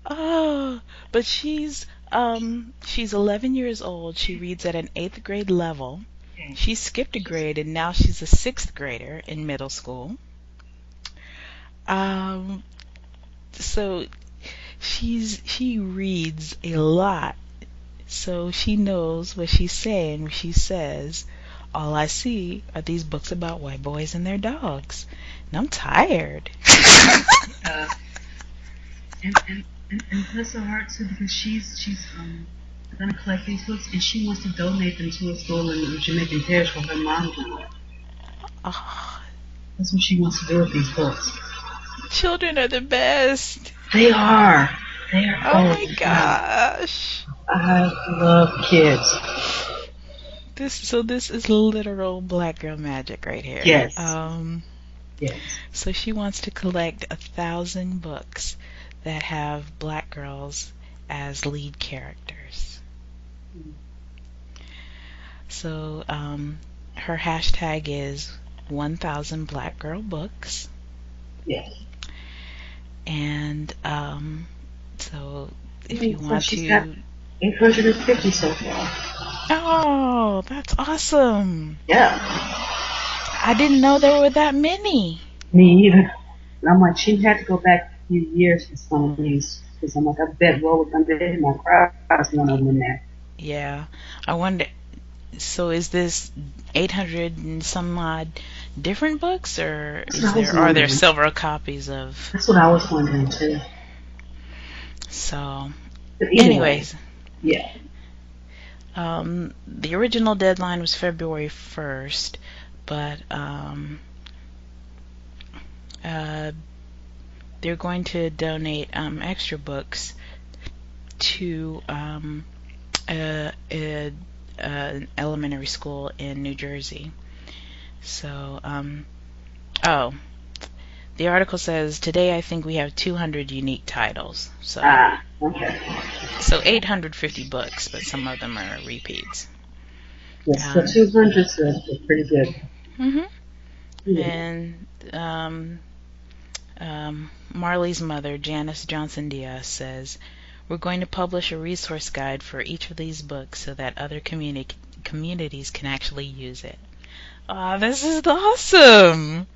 S1: oh, but she's um she's 11 years old. She reads at an eighth grade level. She skipped a grade and now she's a sixth grader in middle school. Um, so she's she reads a lot, so she knows what she's saying when she says, "All I see are these books about white boys and their dogs," and I'm tired.
S2: uh, [LAUGHS] [LAUGHS] and, and, and, and bless her heart too, because she's she's um gonna collect these books and she wants to donate them to a school in Jamaican Parish where her mom grew up. Oh. That's what she wants to do with these books.
S1: Children are the best.
S2: They are. They are.
S1: Oh my gosh.
S2: I love kids.
S1: This so this is literal black girl magic right here.
S2: Yes.
S1: Um.
S2: Yes.
S1: So she wants to collect a thousand books that have black girls as lead characters. So um, her hashtag is 1000 black girl books.
S2: Yes.
S1: And um, so if you so want
S2: to. Got 850 so far.
S1: Oh, that's awesome.
S2: Yeah.
S1: I didn't know there were that many.
S2: Me either. And I'm like, she had to go back a few years for some of these. Because I'm like, I bet what was under my crowd one of them in there.
S1: Yeah. I wonder. So is this 800 and some odd different books, or there, are there several copies of?
S2: That's what I was wondering too.
S1: So, anyway, anyways,
S2: yeah.
S1: Um, the original deadline was February 1st, but um, uh, they're going to donate um, extra books to um, a, a, an elementary school in New Jersey. So, um, oh, the article says today I think we have 200 unique titles. So,
S2: Ah, okay.
S1: so 850 books, but some of them are repeats.
S2: Yes,
S1: Um,
S2: the 200s are, are pretty good.
S1: Mm-hmm.
S2: Yeah.
S1: And um, um, Marley's mother, Janice Johnson Dias, says, We're going to publish a resource guide for each of these books so that other communi- communities can actually use it. Ah, this is awesome!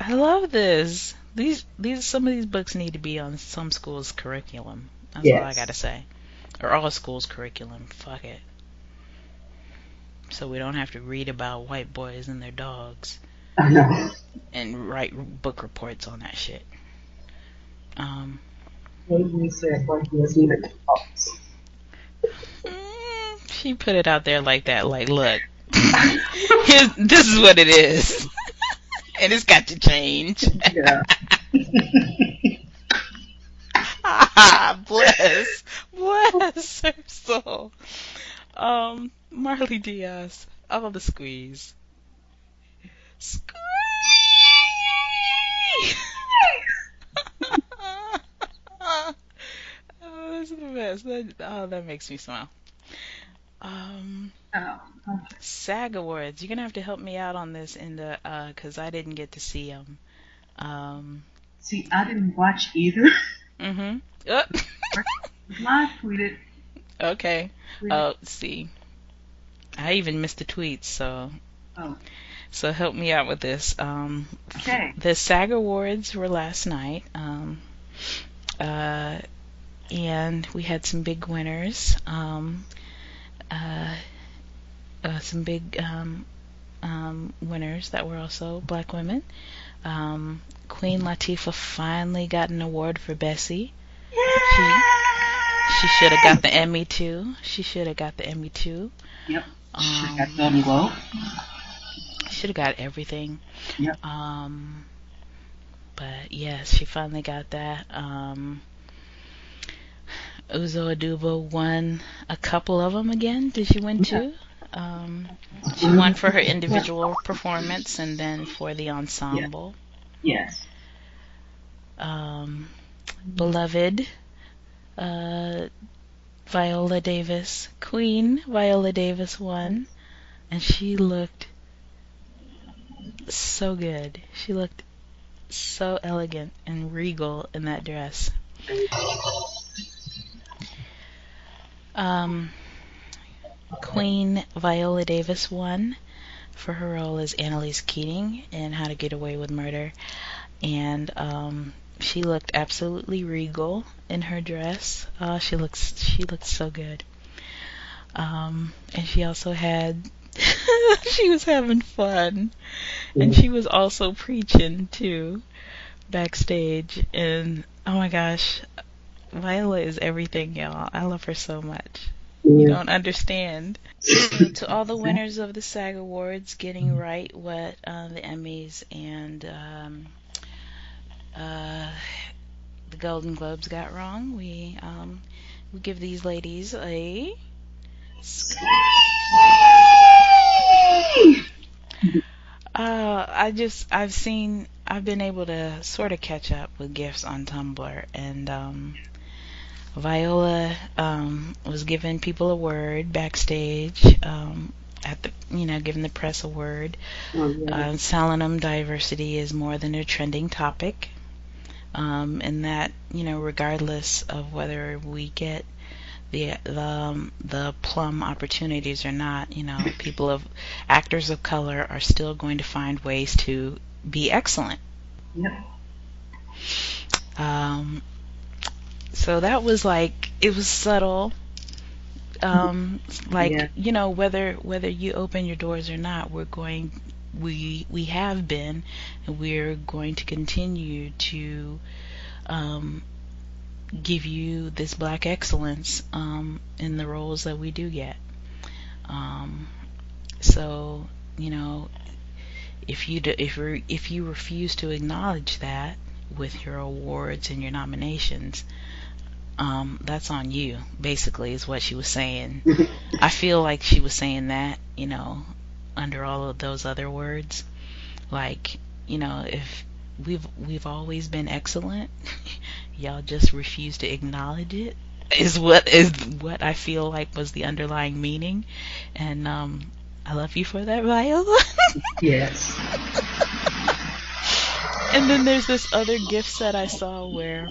S1: I love this. These these some of these books need to be on some school's curriculum. That's all I gotta say. Or all schools' curriculum. Fuck it. So we don't have to read about white boys and their dogs [LAUGHS] and write book reports on that shit. Um,
S2: Maybe we said white boys need a talks.
S1: mm, she put it out there like that, like, look, [LAUGHS] this is what it is, and it's got to change.
S2: Yeah. [LAUGHS]
S1: bless, bless her soul. Um, Marley Dias, all the squeeze. Squeeze! [LAUGHS] oh, that's the best. That, oh, that makes me smile. Um,
S2: Oh, okay.
S1: SAG Awards. You're gonna have to help me out on this in the uh 'cause I didn't get to see them. Um,
S2: See, I didn't watch either. [LAUGHS]
S1: mhm. Uh,
S2: Live tweeted.
S1: okay.
S2: tweeted.
S1: Oh, see. I even missed the tweets, so
S2: Oh,
S1: so help me out with this. Um,
S2: okay.
S1: the SAG Awards were last night, um, uh, and we had some big winners. Um, uh, uh, some big um, um, winners that were also black women. Um, Queen Latifah finally got an award for Bessie. She should have got the Emmy too. She should have got the Emmy too.
S2: Yep. She
S1: Um,
S2: got Golden Globe.
S1: should have got everything.
S2: Yep.
S1: Um, but yes, she finally got that. Um, Uzo Aduba won a couple of them again. Did she win two? Um, she won for her individual performance and then for the ensemble.
S2: Yes.
S1: Um, beloved, uh, Viola Davis, Queen Viola Davis won, and she looked so good. She looked so elegant and regal in that dress. Um, Queen Viola Davis won for her role as Annalise Keating in How to Get Away with Murder, and um, she looked absolutely regal in her dress. Uh, she looks she looked so good. Um, and she also had [LAUGHS] she was having fun, and she was also preaching too backstage. And oh my gosh, Viola is everything, y'all. I love her so much. You don't understand. [COUGHS] to all the winners of the SAG Awards getting right what uh, the Emmys and um, uh, the Golden Globes got wrong, we um, we give these ladies a. Uh, I just I've seen I've been able to sort of catch up with gifts on Tumblr and um, Viola um, was giving people a word backstage um, at the you know giving the press a word
S2: Oh, yeah.
S1: uh, telling them diversity is more than a trending topic um, and that you know regardless of whether we get the the um, the plum opportunities or not you know [LAUGHS] people of actors of color are still going to find ways to be excellent
S2: Yep.
S1: um, so that was like it was subtle. Um, like
S2: Yeah.
S1: you know whether whether you open your doors or not, we're going we we have been and we're going to continue to um, give you this black excellence um, in the roles that we do get. Um, so you know, if you do, if you if you refuse to acknowledge that with your awards and your nominations, um, that's on you. Basically, is what she was saying. [LAUGHS] I feel like she was saying that, you know, under all of those other words, like you know, if we've we've always been excellent, [LAUGHS] y'all just refuse to acknowledge it is what is what I feel like was the underlying meaning, and um, I love you for that, Viola. [LAUGHS]
S2: yes.
S1: and then there's this other gift set I saw where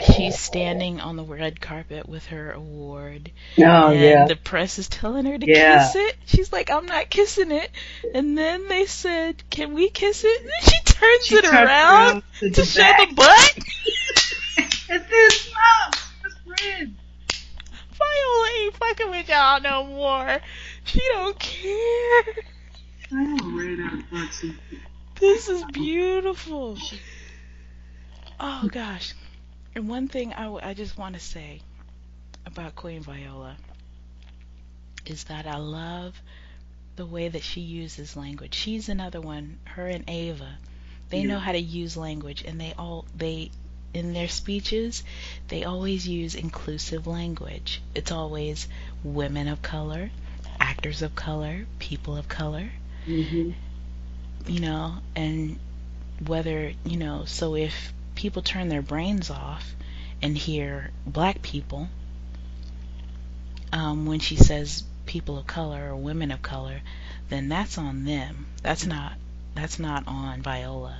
S1: she's standing on the red carpet with her award.
S2: Oh,
S1: and
S2: yeah.
S1: the press is telling her to
S2: Yeah.
S1: kiss it. She's like, I'm not kissing it. And then they said, Can we kiss it? And she turns
S2: She
S1: it
S2: turns
S1: around
S2: around to
S1: to
S2: the
S1: show
S2: back.
S1: the butt. [LAUGHS]
S2: It's this love. It's friends.
S1: Viola ain't fucking with y'all no more. She don't care.
S2: I am red out
S1: This is beautiful. Oh gosh. And one thing I, w- I just want to say about Queen Viola is that I love the way that she uses language. She's another one, her and Ava. They
S2: Yeah.
S1: know how to use language and they all they in their speeches, they always use inclusive language. It's always women of color, actors of color, people of color
S2: Mm-hmm.
S1: you know, and whether, you know, so if people turn their brains off and hear black people, um, when she says people of color or women of color, then that's on them. That's not that's not on Viola.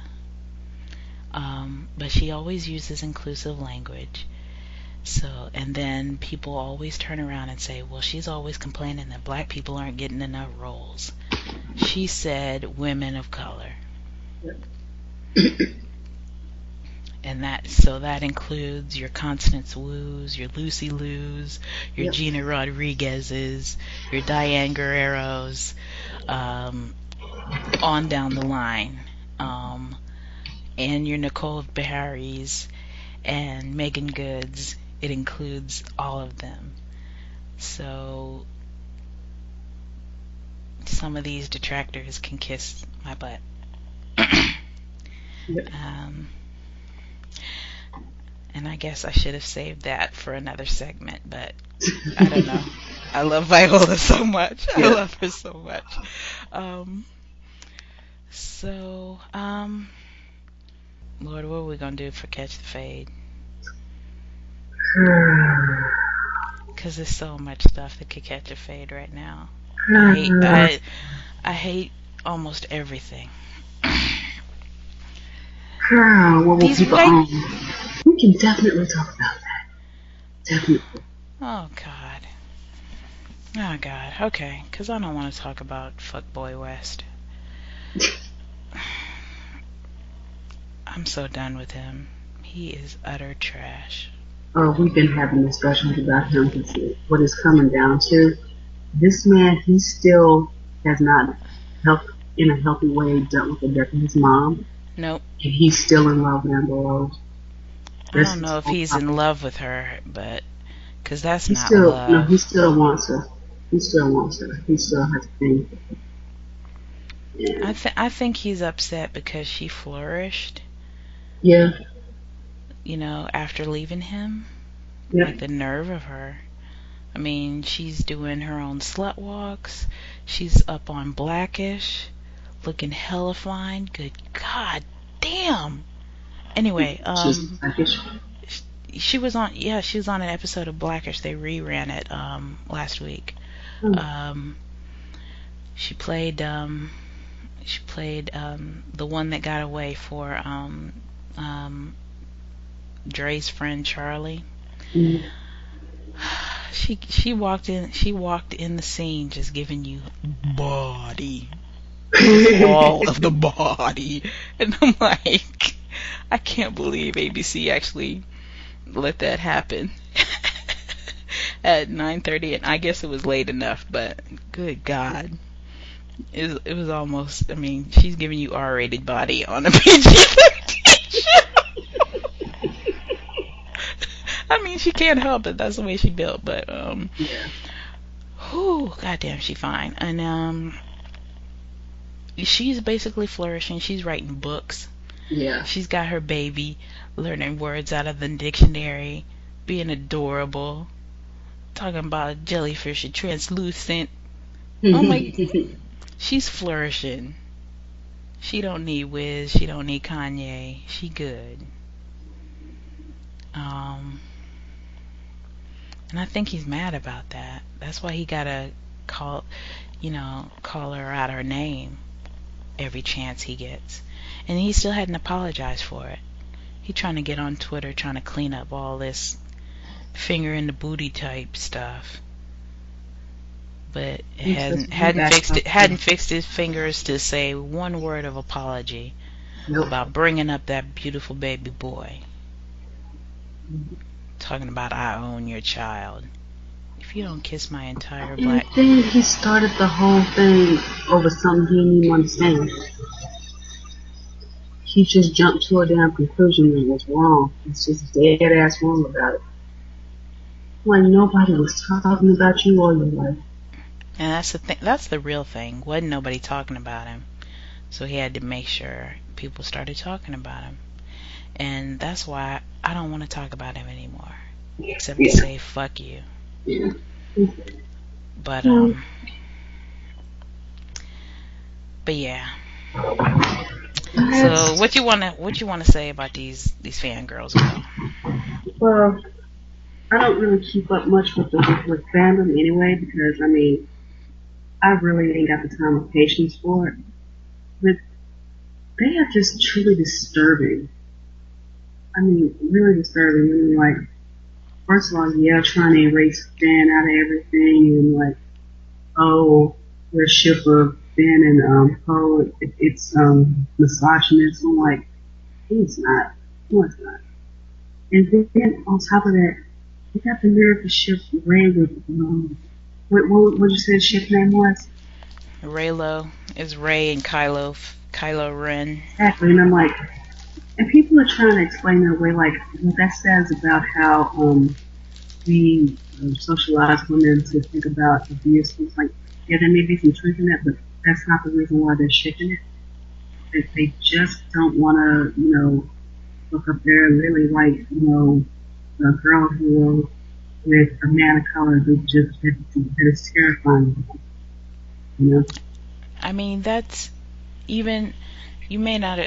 S1: Um, but she always uses inclusive language. So, and then people always turn around and say, well, she's always complaining that black people aren't getting enough roles. She said women of color. [CLEARS THROAT] and that so that includes your Constance Wu's, your Lucy Liu's, your
S2: Yep.
S1: Gina Rodriguez's, your Diane Guerrero's, um, on down the line, um, and your Nicole Beharie's and Megan Good's. It includes all of them. So some of these detractors can kiss my butt.
S2: Yep.
S1: Um, and I guess I should have saved that for another segment, but I don't know. I love Viola [LAUGHS] so much. I love her so much. Um, so, um, Lord, what are we gonna do for Catch the Fade? [SIGHS] Because there's so much stuff that could catch a fade right now. I hate, I, I hate almost everything.
S2: What will
S1: These
S2: people We can definitely talk about that. Definitely.
S1: Oh God. Oh God. Okay, because I don't want to talk about Fuckboy West. I'm so done with him. He is utter trash.
S2: Oh, we've been having discussions about him. Because what it's coming down to, this man, he still has not helped in a healthy way dealt with the death of his mom,
S1: Nope.
S2: and he's still in love with Amber Rose.
S1: I don't know if he's in love with her, but because that's
S2: He
S1: not
S2: still,
S1: love.
S2: no, he still wants her. He still wants her. He still has a thing. Yeah.
S1: I th- I think he's upset because she flourished.
S2: yeah.
S1: You know, after leaving him.
S2: Yeah.
S1: Like the nerve of her. I mean, she's doing her own slut walks. She's up on Blackish, looking hella fine. Good God damn. Anyway, um, she was on. Yeah, she was on an episode of Blackish. They reran it um last week.
S2: Hmm.
S1: Um, she played um, she played um the one that got away for um um Dre's friend Charlie
S2: Mhm. [SIGHS]
S1: she she walked in she walked in the scene just giving you body [LAUGHS] all [LAUGHS] of the body and i'm like i can't believe abc actually let that happen [LAUGHS] at 9:30 and i guess it was late enough but good god it was, it was almost i mean she's giving you r-rated body on a pg-13 show I mean, she can't help it. That's the way she built. But um,
S2: Yeah.
S1: whew, goddamn, she fine. And um, she's basically flourishing. She's writing books.
S2: Yeah.
S1: She's got her baby, learning words out of the dictionary, being adorable, talking about jellyfish and translucent. Oh my- [LAUGHS] She's flourishing. She don't need Wiz. She don't need Kanye. She good. Um, and I think he's mad about that. That's why he gotta call, you know, call her out her name every chance he gets. And he still hadn't apologized for it. He trying to get on Twitter, trying to clean up all this finger in the booty type stuff. But
S2: He's
S1: hadn't hadn't fixed it hadn't fixed his fingers to say one word of apology
S2: Nope.
S1: about bringing up that beautiful baby boy. Talking about I own your child. If you don't kiss my entire
S2: And
S1: black
S2: then he started the whole thing over something he didn't even understand. He just jumped to a damn conclusion that was wrong. It's just dead ass wrong about it. Like nobody was talking about you all your life.
S1: And that's the thing. That's the real thing. Wasn't nobody talking about him, so he had to make sure people started talking about him. And that's why I don't want to talk about him anymore, except to say fuck you.
S2: Yeah.
S1: But
S2: Hmm.
S1: um, but yeah. So what you wanna what you wanna say about these these fangirls? Girl?
S2: Well, I don't really keep up much with the with fandom anyway because I mean, I really ain't got the time or patience for it. But they are just truly disturbing. I mean, really disturbing. I mean, like, first of all, yeah, trying to erase Dan out of everything and like, oh, we're ship of Ben and um, Poe. It, it's um misogynist. I'm like, it's not. No, it's not. And then on top of that, you got the nerve to ship Rey with um, what what what you say the ship name was?
S1: Reylo is Rey and Kylo Kylo Ren.
S2: Exactly, and I'm like, and people are trying to explain their way like what that says about how um we um, socialize women to think about abuse. It's like, yeah, there may be some truth in that, but that's not the reason why they're shipping it. They, they just don't want to, you know, look up and really like, you know, a girl hero with a man of color that just that, that is terrifying. You know?
S1: I mean, that's even you may not.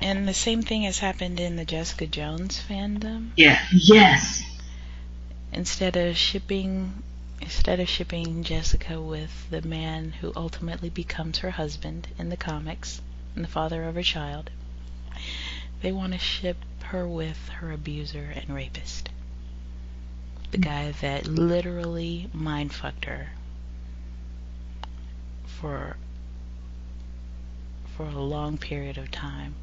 S1: And the same thing has happened in the Jessica Jones fandom.
S2: Yeah. Yes.
S1: Instead of shipping, instead of shipping Jessica with the man who ultimately becomes her husband in the comics and the father of her child, they want to ship her with her abuser and rapist. The guy that literally mind fucked her for for a long period of time.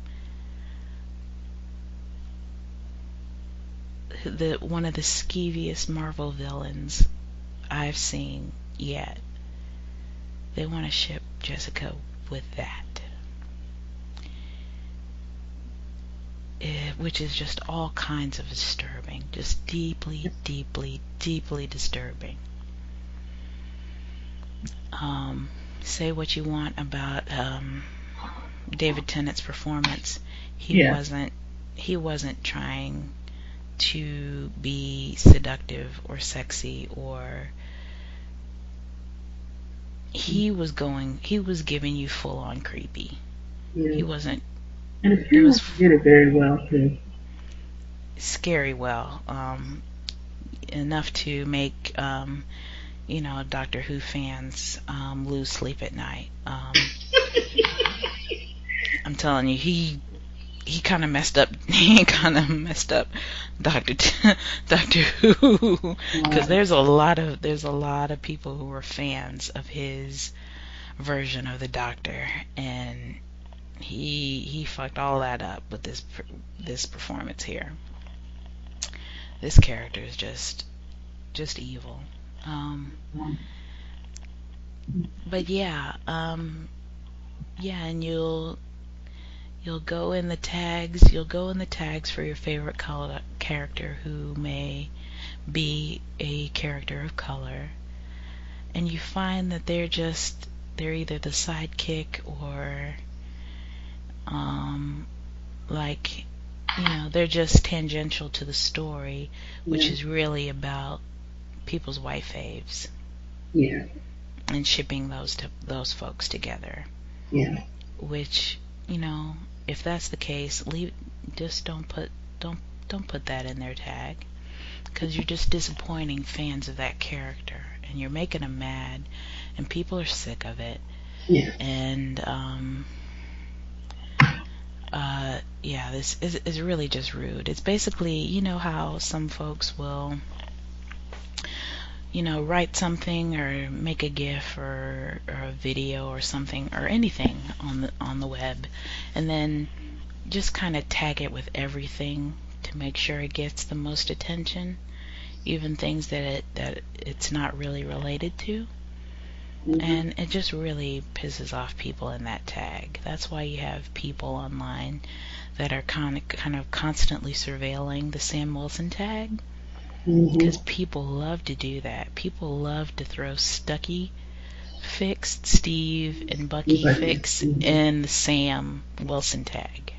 S1: The one of the skeeviest Marvel villains I've seen yet. They want to ship Jessica with that. Eh, which is just all kinds of disturbing. Just deeply, deeply, deeply disturbing. Um, say what you want about um, David Tennant's performance. He
S2: Yeah.
S1: wasn't. He wasn't trying to be seductive or sexy or. He was going. He was giving you full on creepy.
S2: Yeah.
S1: He wasn't
S2: And apparently
S1: was-
S2: did it very well too.
S1: scary well. Um, enough to make um, you know Doctor Who fans um, lose sleep at night. Um, [LAUGHS] I'm telling you, he he kind of messed up. [LAUGHS] He kind of messed up Doctor T- [LAUGHS] Doctor Who because there's a lot of there's a lot of people who were fans of his version of the Doctor, and he he fucked all that up with this this performance here. This character is just just evil. Um, but yeah, um, yeah, and you'll You'll go in the tags. You'll go in the tags for your favorite color character who may be a character of color, and you find that they're just they're either the sidekick or um like you know they're just tangential to the story, which
S2: Yeah.
S1: is really about people's white faves
S2: Yeah.
S1: and shipping those to those folks together.
S2: Yeah.
S1: Which you know, if that's the case, leave just don't put don't don't put that in their tag. Because you're just disappointing fans of that character and you're making them mad and people are sick of it.
S2: Yeah.
S1: and um uh yeah this is, is really just rude. It's basically you know how some folks will you know write something or make a gif or, or a video or something or anything on the on the web and then just kind of tag it with everything to make sure it gets the most attention even things that it that it's not really related to
S2: Mhm.
S1: and it just really pisses off people in that tag. That's why you have people online that are kind of, kind of constantly surveilling the Sam Wilson tag
S2: Mhm.
S1: because people love to do that. People love to throw Stucky Fix, Steve, and Bucky
S2: Bucky,
S1: Fix
S2: mhm.
S1: in the Sam Wilson tag.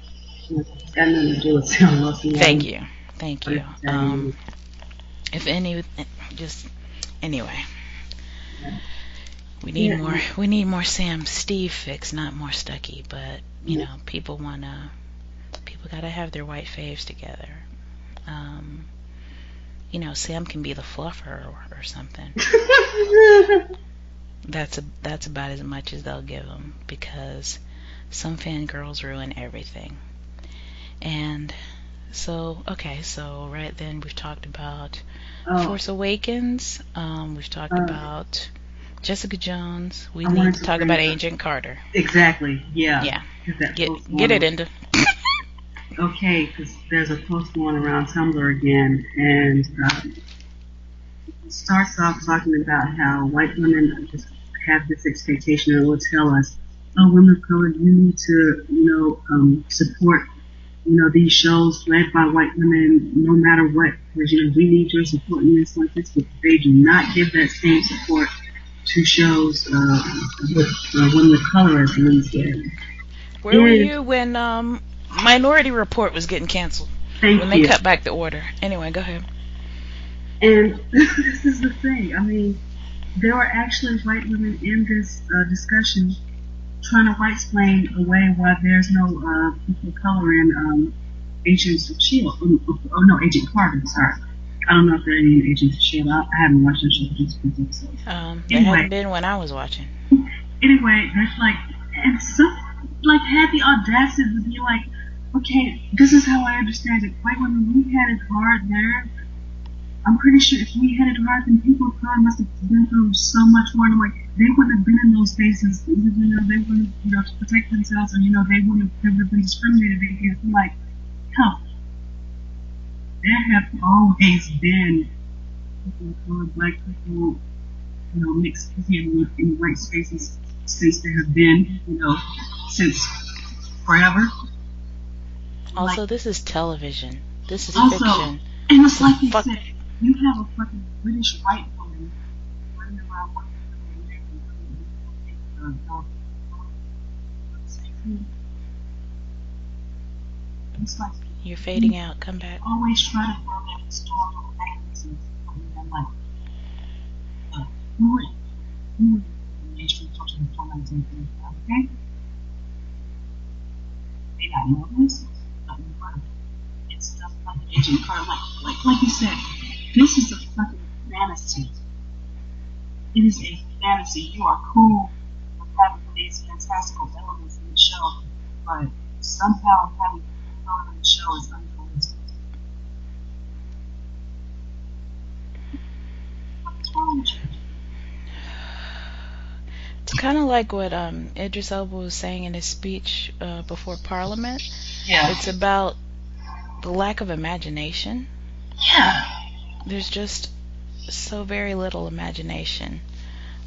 S2: It's got nothing to do with Sam Wilson.
S1: Thank you. Thank you. Um, if any, just anyway. We need
S2: Yeah.
S1: more. We need more Sam Steve fix, not more Stucky. But you
S2: Yeah.
S1: know, people wanna. People gotta have their white faves together. Um, you know, Sam can be the fluffer or, or something. [LAUGHS] That's a, that's about as much as they'll give him because some fangirls ruin everything. And so, okay, so right then we've talked about
S2: oh,
S1: Force Awakens. Um, we've talked
S2: Uh,
S1: about Jessica Jones. We
S2: I
S1: need to talk about Agent Carter.
S2: exactly. Yeah.
S1: Yeah. get get it into.
S2: Okay, because there's a post going around Tumblr again, and um, it starts off talking about how white women just have this expectation and will tell us, oh, women of color, you need to, you know, um, support, you know, these shows led by white women no matter what, because, you know, we need your support in this like this, but they do not give that same support to shows uh, with uh, women of color as in.
S1: Where were you when um, Minority Report was getting canceled?
S2: Thank
S1: When
S2: you.
S1: they cut back the order. Anyway, go ahead.
S2: And [LAUGHS] this is the thing. I mean, there were actually white women in this uh, discussion trying to white explain away why there's no uh, people of color in um, Agents of Shield. Oh, oh no, Agent Carter. Sorry. I don't know if there are any Agents of Shield. I, I haven't watched the show for just a few episodes.
S1: Um, there
S2: Anyway.
S1: hadn't been when I was watching.
S2: Anyway, that's like, and some like had the audacity to be like, okay, this is how I understand it. White women, we had it hard there. I'm pretty sure if we had it hard, then people of color must have been through so much more. And like, they wouldn't have been in those spaces. You know, they wouldn't, you know, to protect themselves, and you know, they wouldn't have, have been discriminated against. Like, hell, there have always been people of color, black people, you know, mixed in, in white spaces since there have been, you know, since forever.
S1: Also,
S2: Like-
S1: this is television. This is
S2: Also-
S1: fiction.
S2: And it's like they
S1: Fuck.
S2: said, you have a fucking British white woman running around with it's like
S1: You're fading out. Come back.
S2: always try to throw that historical accuracy. And I'm like, uh, who would, who would mainstream culture before 1935, okay? They got no stuff like Agent Carter, like, like, like you said, this is a fucking fantasy. It is a fantasy. You are cool with having these fantastical elements in the show, but somehow having color in the show is unrealistic. What's wrong with you?
S1: It's kind of like what um, Idris Elba was saying in his speech uh, before Parliament.
S2: Yeah.
S1: It's about the lack of imagination.
S2: Yeah.
S1: There's just so very little imagination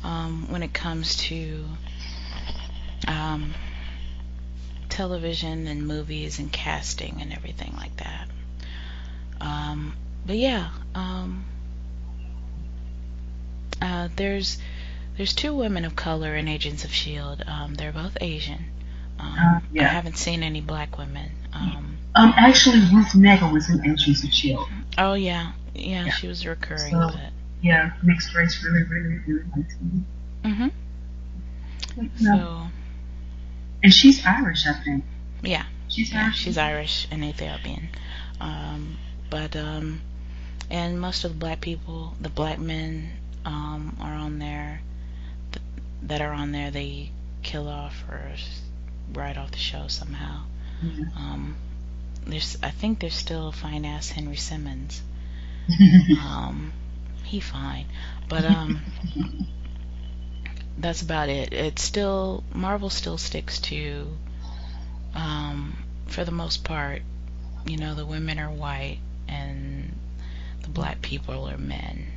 S1: um, when it comes to um, television and movies and casting and everything like that. Um, but yeah, um, uh, there's there's two women of color in Agents of Shield. Um, they're both Asian. Um,
S2: Uh, yeah.
S1: I haven't seen any black women. Um,
S2: Um, actually, Ruth Negga was in Agents of Shield.
S1: oh yeah, yeah,
S2: Yeah.
S1: she was recurring,
S2: So- Yeah, mixed race, really, really, really liked me. No.
S1: so
S2: And she's Irish, I think.
S1: yeah,
S2: She's
S1: yeah,
S2: Irish.
S1: she's Irish and Ethiopian. Um, but um, and most of the black people, the black men, um, are on there. Th- that are on there, they kill off or write off the show somehow.
S2: Yeah.
S1: Um, there's, I think there's still fine ass Henry Simmons. [LAUGHS] Um, he fine, but [LAUGHS] um, that's about it. It's still Marvel still sticks to, um, for the most part, you know, the women are white and the black people are men.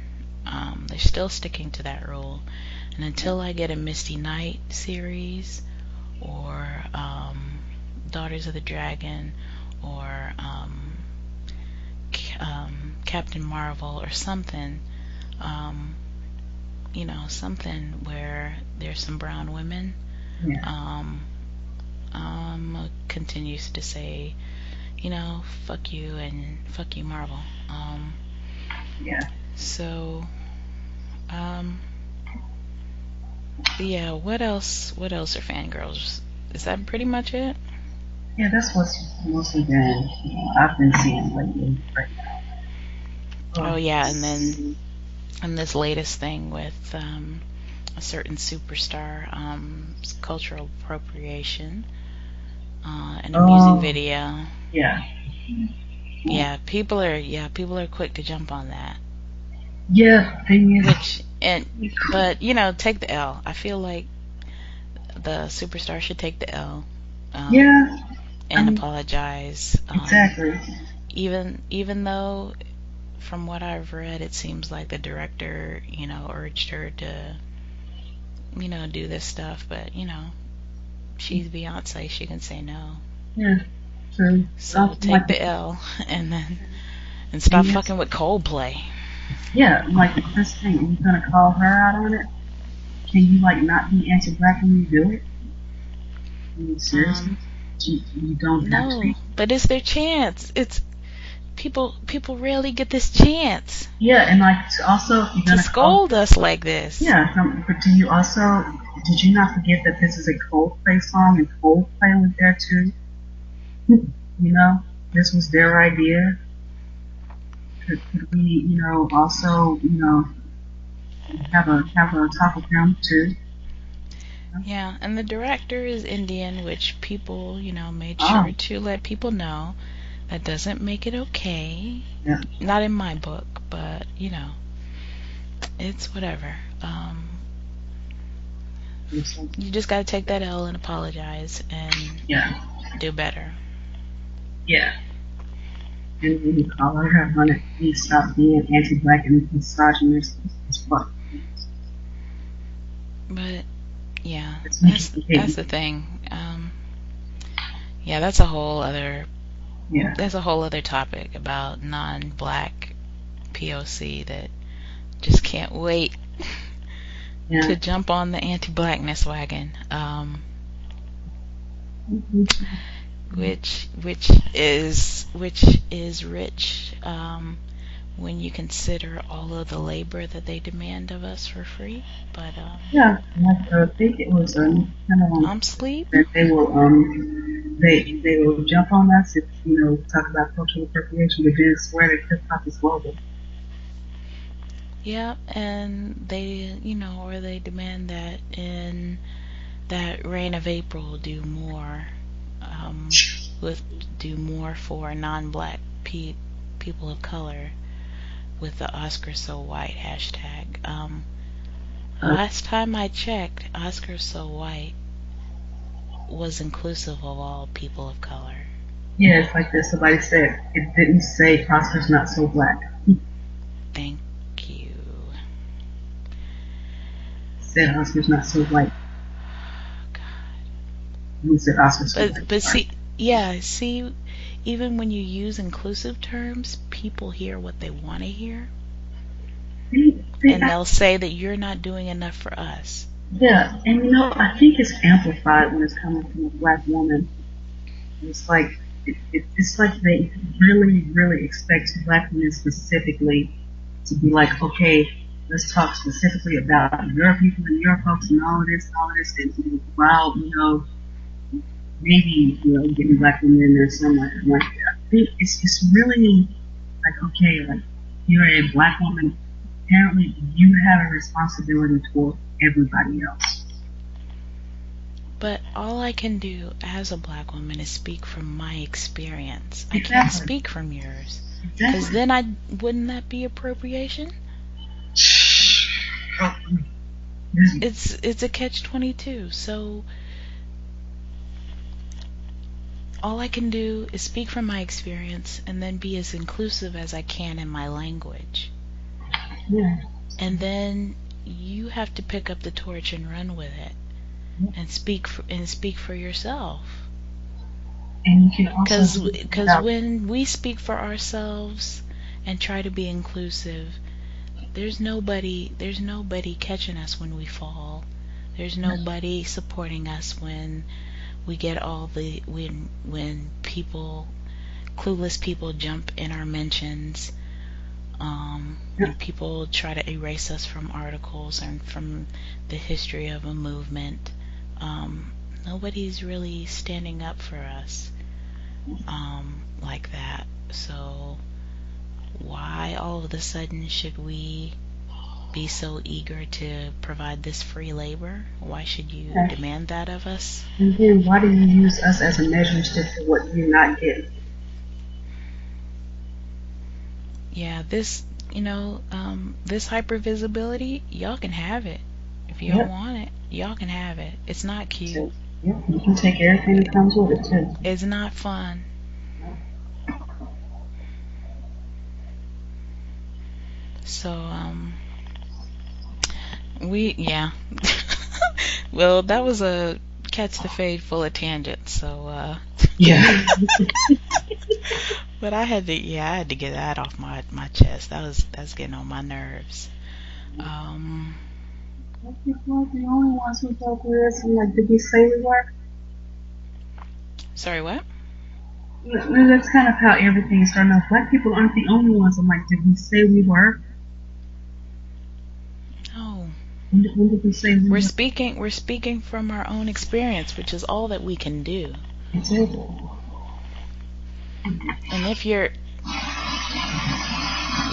S1: Um, they're still sticking to that rule, and until I get a Misty Knight series or um, Daughters of the Dragon or um, um, Captain Marvel or something, um, you know, something where there's some brown women.
S2: yeah.
S1: Um, um, continues to say, you know, fuck you and fuck you, Marvel. Um,
S2: yeah.
S1: so, um, yeah. What else? What else are fangirls? Is that pretty much it?
S2: Yeah, that's what's mostly been, you know, I've been seeing lately right now.
S1: Oh yeah, and then and this latest thing with um, a certain superstar, um, cultural appropriation, uh, in a
S2: Oh.
S1: music video.
S2: Yeah.
S1: Yeah, people are yeah people are quick to jump on that.
S2: Yeah, thing is,
S1: Which and but you know take the L. I feel like the superstar should take the L. Um,
S2: yeah,
S1: and
S2: um,
S1: apologize. Um,
S2: exactly.
S1: even even though from what I've read it seems like the director, you know, urged her to you know, do this stuff, but you know, she's Beyonce, she can say no.
S2: Yeah, true.
S1: So
S2: Sounds
S1: take
S2: like-
S1: the L [LAUGHS] and then and stop fucking with Coldplay.
S2: Yeah, like the first thing, are you gonna call her out on it? Can you like not be anti-black when you do it? I mean, seriously,
S1: Um,
S2: you, you don't
S1: No,
S2: to.
S1: But it's their chance. It's people people rarely get this chance
S2: Yeah, and like to also, if you're
S1: to
S2: gonna call,
S1: scold us like this.
S2: yeah, but do you also? Did you not forget that this is a Coldplay song and Coldplay was there too? [LAUGHS] You know, this was their idea. Could, could we, you know, also, you know, have a have a talk with them too?
S1: Yeah, and the director is Indian, which people, you know, made
S2: Oh.
S1: sure to let people know. That doesn't make it okay.
S2: Yeah.
S1: Not in my book, but you know, it's whatever. Um, you just gotta take that L and apologize and
S2: Yeah,
S1: do better.
S2: yeah. And when you call her on it, you stop being anti-black and misogynist as fuck.
S1: But yeah, that's that's the thing. Um, yeah, that's a whole other
S2: Yeah,
S1: that's a whole other topic about non-black POC that just can't wait
S2: yeah.
S1: to jump on the anti-blackness wagon, um, which which is which is rich um, when you consider all of the labor that they demand of us for free. But um,
S2: Yeah, I think it was um, kind of
S1: I'm sleep.
S2: that they will um they they will jump on us if you know talk about cultural appropriation, but then swear that hip hop is global.
S1: Yeah, and they, you know, or they demand that in that Reign of April do more, um, with do more for non-black pe- people of color with the Oscar So White hashtag. Um, last time I checked, Oscar So White was inclusive of all people of color.
S2: Yeah, it's like this. Somebody said it didn't say Oscar's not so black.
S1: Thank you.
S2: It said Oscar's not so white.
S1: God.
S2: Who said Oscars?
S1: But but see, yeah, see, even when you use inclusive terms, people hear what they want to hear,
S2: they-
S1: and they'll say that you're not doing enough for us.
S2: Yeah, and you know, I think it's amplified when it's coming from a black woman. It's like it, it, it's like they really, really expect black women specifically to be like, okay, let's talk specifically about your people and your folks and all of this, all of this, and, while you know, maybe you know, getting black women in there somewhere. I'm like, I think it's it's really like okay, like you're a black woman. Apparently, you have a responsibility toward everybody else.
S1: But all I can do as a black woman is speak from my experience. I can't speak from yours. Because
S2: Exactly.
S1: then I wouldn't that be appropriation? It's it's a catch twenty two. So all I can do is speak from my experience and then be as inclusive as I can in my language.
S2: yeah.
S1: And then you have to pick up the torch and run with it and speak for, and speak for yourself.
S2: And you can also
S1: Because because when we speak for ourselves and try to be inclusive, there's nobody there's nobody catching us when we fall. There's nobody supporting us when we get all the when when people clueless people jump in our mentions. Um, when people try to erase us from articles and from the history of a movement, um, nobody's really standing up for us um, like that. So, why all of a sudden should we be so eager to provide this free labor? Why should you
S2: Okay.
S1: demand that of us?
S2: And then why do you use us as a measuring stick for what you're not getting?
S1: Yeah, this, you know, um, this hypervisibility, y'all can have it. If you
S2: Yep.
S1: don't want it, y'all can have it. It's not cute.
S2: So, yeah, you can take everything that comes with it too.
S1: It's not fun. So, um, we, yeah. [LAUGHS] well, that was a catch the fade full of tangents, so, uh, [LAUGHS]
S2: Yeah. [LAUGHS]
S1: but I had to, yeah, I had to get that off my, my chest. That was, that's getting on my nerves. Um,
S2: Black people aren't the only ones who talk with us and like, did we say we were?
S1: sorry, what?
S2: That's kind of how everything is starting off. Black people aren't the only ones. I'm like, did we say we were?
S1: No.
S2: When did, when did we say we
S1: We're
S2: were?
S1: speaking, we're speaking from our own experience, which is all that we can do.
S2: Exactly.
S1: And if you're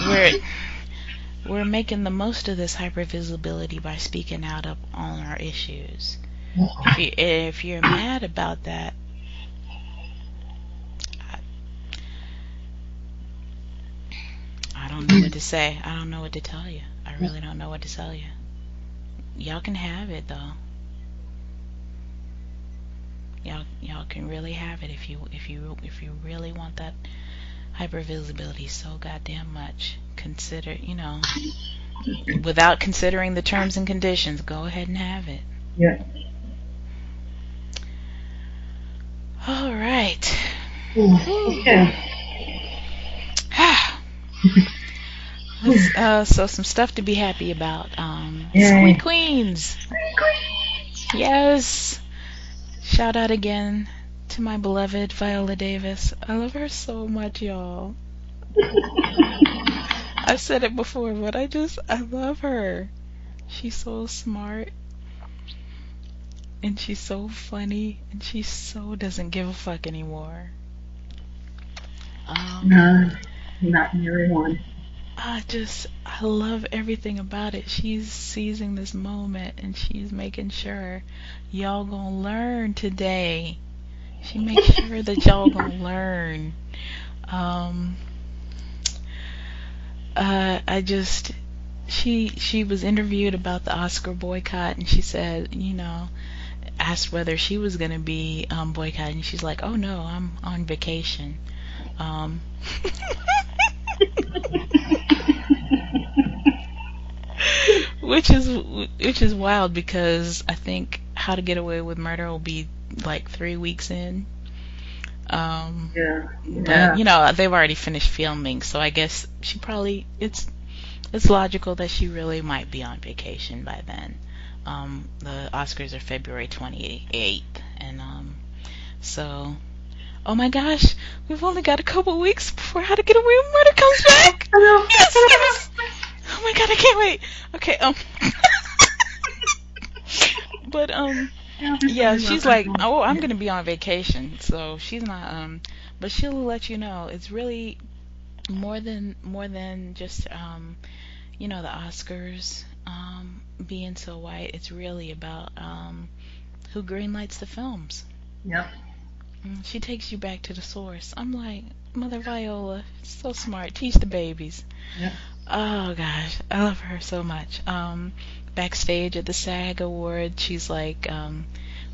S1: we're we're making the most of this hypervisibility by speaking out up on our issues. If you if you're mad about that, I, I don't know what to say. I don't know what to tell you. I really don't know what to tell you. Y'all can have it though. Y'all y'all can really have it if you if you if you really want that hypervisibility so goddamn much. Consider you know without considering the terms and conditions, go ahead and have it.
S2: Yeah.
S1: All right.
S2: Okay. [SIGHS] [LAUGHS]
S1: Uh, so some stuff to be happy about. Um,
S2: Yay.
S1: Squid Queens. Yes. Shout out again to my beloved Viola Davis. I love her so much, y'all. [LAUGHS] I've said it before, but I just I love her. She's so smart. And she's so funny and she so doesn't give a fuck anymore. Um
S2: No, not everyone.
S1: I just I love everything about it. She's seizing this moment and she's making sure y'all gonna learn today. She makes [LAUGHS] sure that y'all gonna learn. Um uh I just she she was interviewed about the Oscar boycott and she said, you know, asked whether she was gonna be um boycotting. She's like, Oh no, I'm on vacation. Um [LAUGHS] [LAUGHS] which is which is wild because I think How to Get Away with Murder will be like three weeks in. Um,
S2: Yeah.
S1: but you know they've already finished filming, so I guess she probably it's it's logical that she really might be on vacation by then. Um, the Oscars are February 28th, and um, so oh my gosh, we've only got a couple weeks before How to Get Away with Murder comes back. [LAUGHS]
S2: I know.
S1: Yes, yes. Oh my god, I can't wait. Okay, um, [LAUGHS] but um, yeah, she's like, oh, I'm gonna be on vacation, so she's not. Um, but she'll let you know. It's really more than more than just um, you know, the Oscars um being so white. It's really about um who greenlights the films.
S2: Yep.
S1: Mm, She takes you back to the source. I'm like, Mother Viola, so smart. Teach the babies.
S2: Yep.
S1: Oh gosh, I love her so much. Um, backstage at the SAG Award, she's like, um,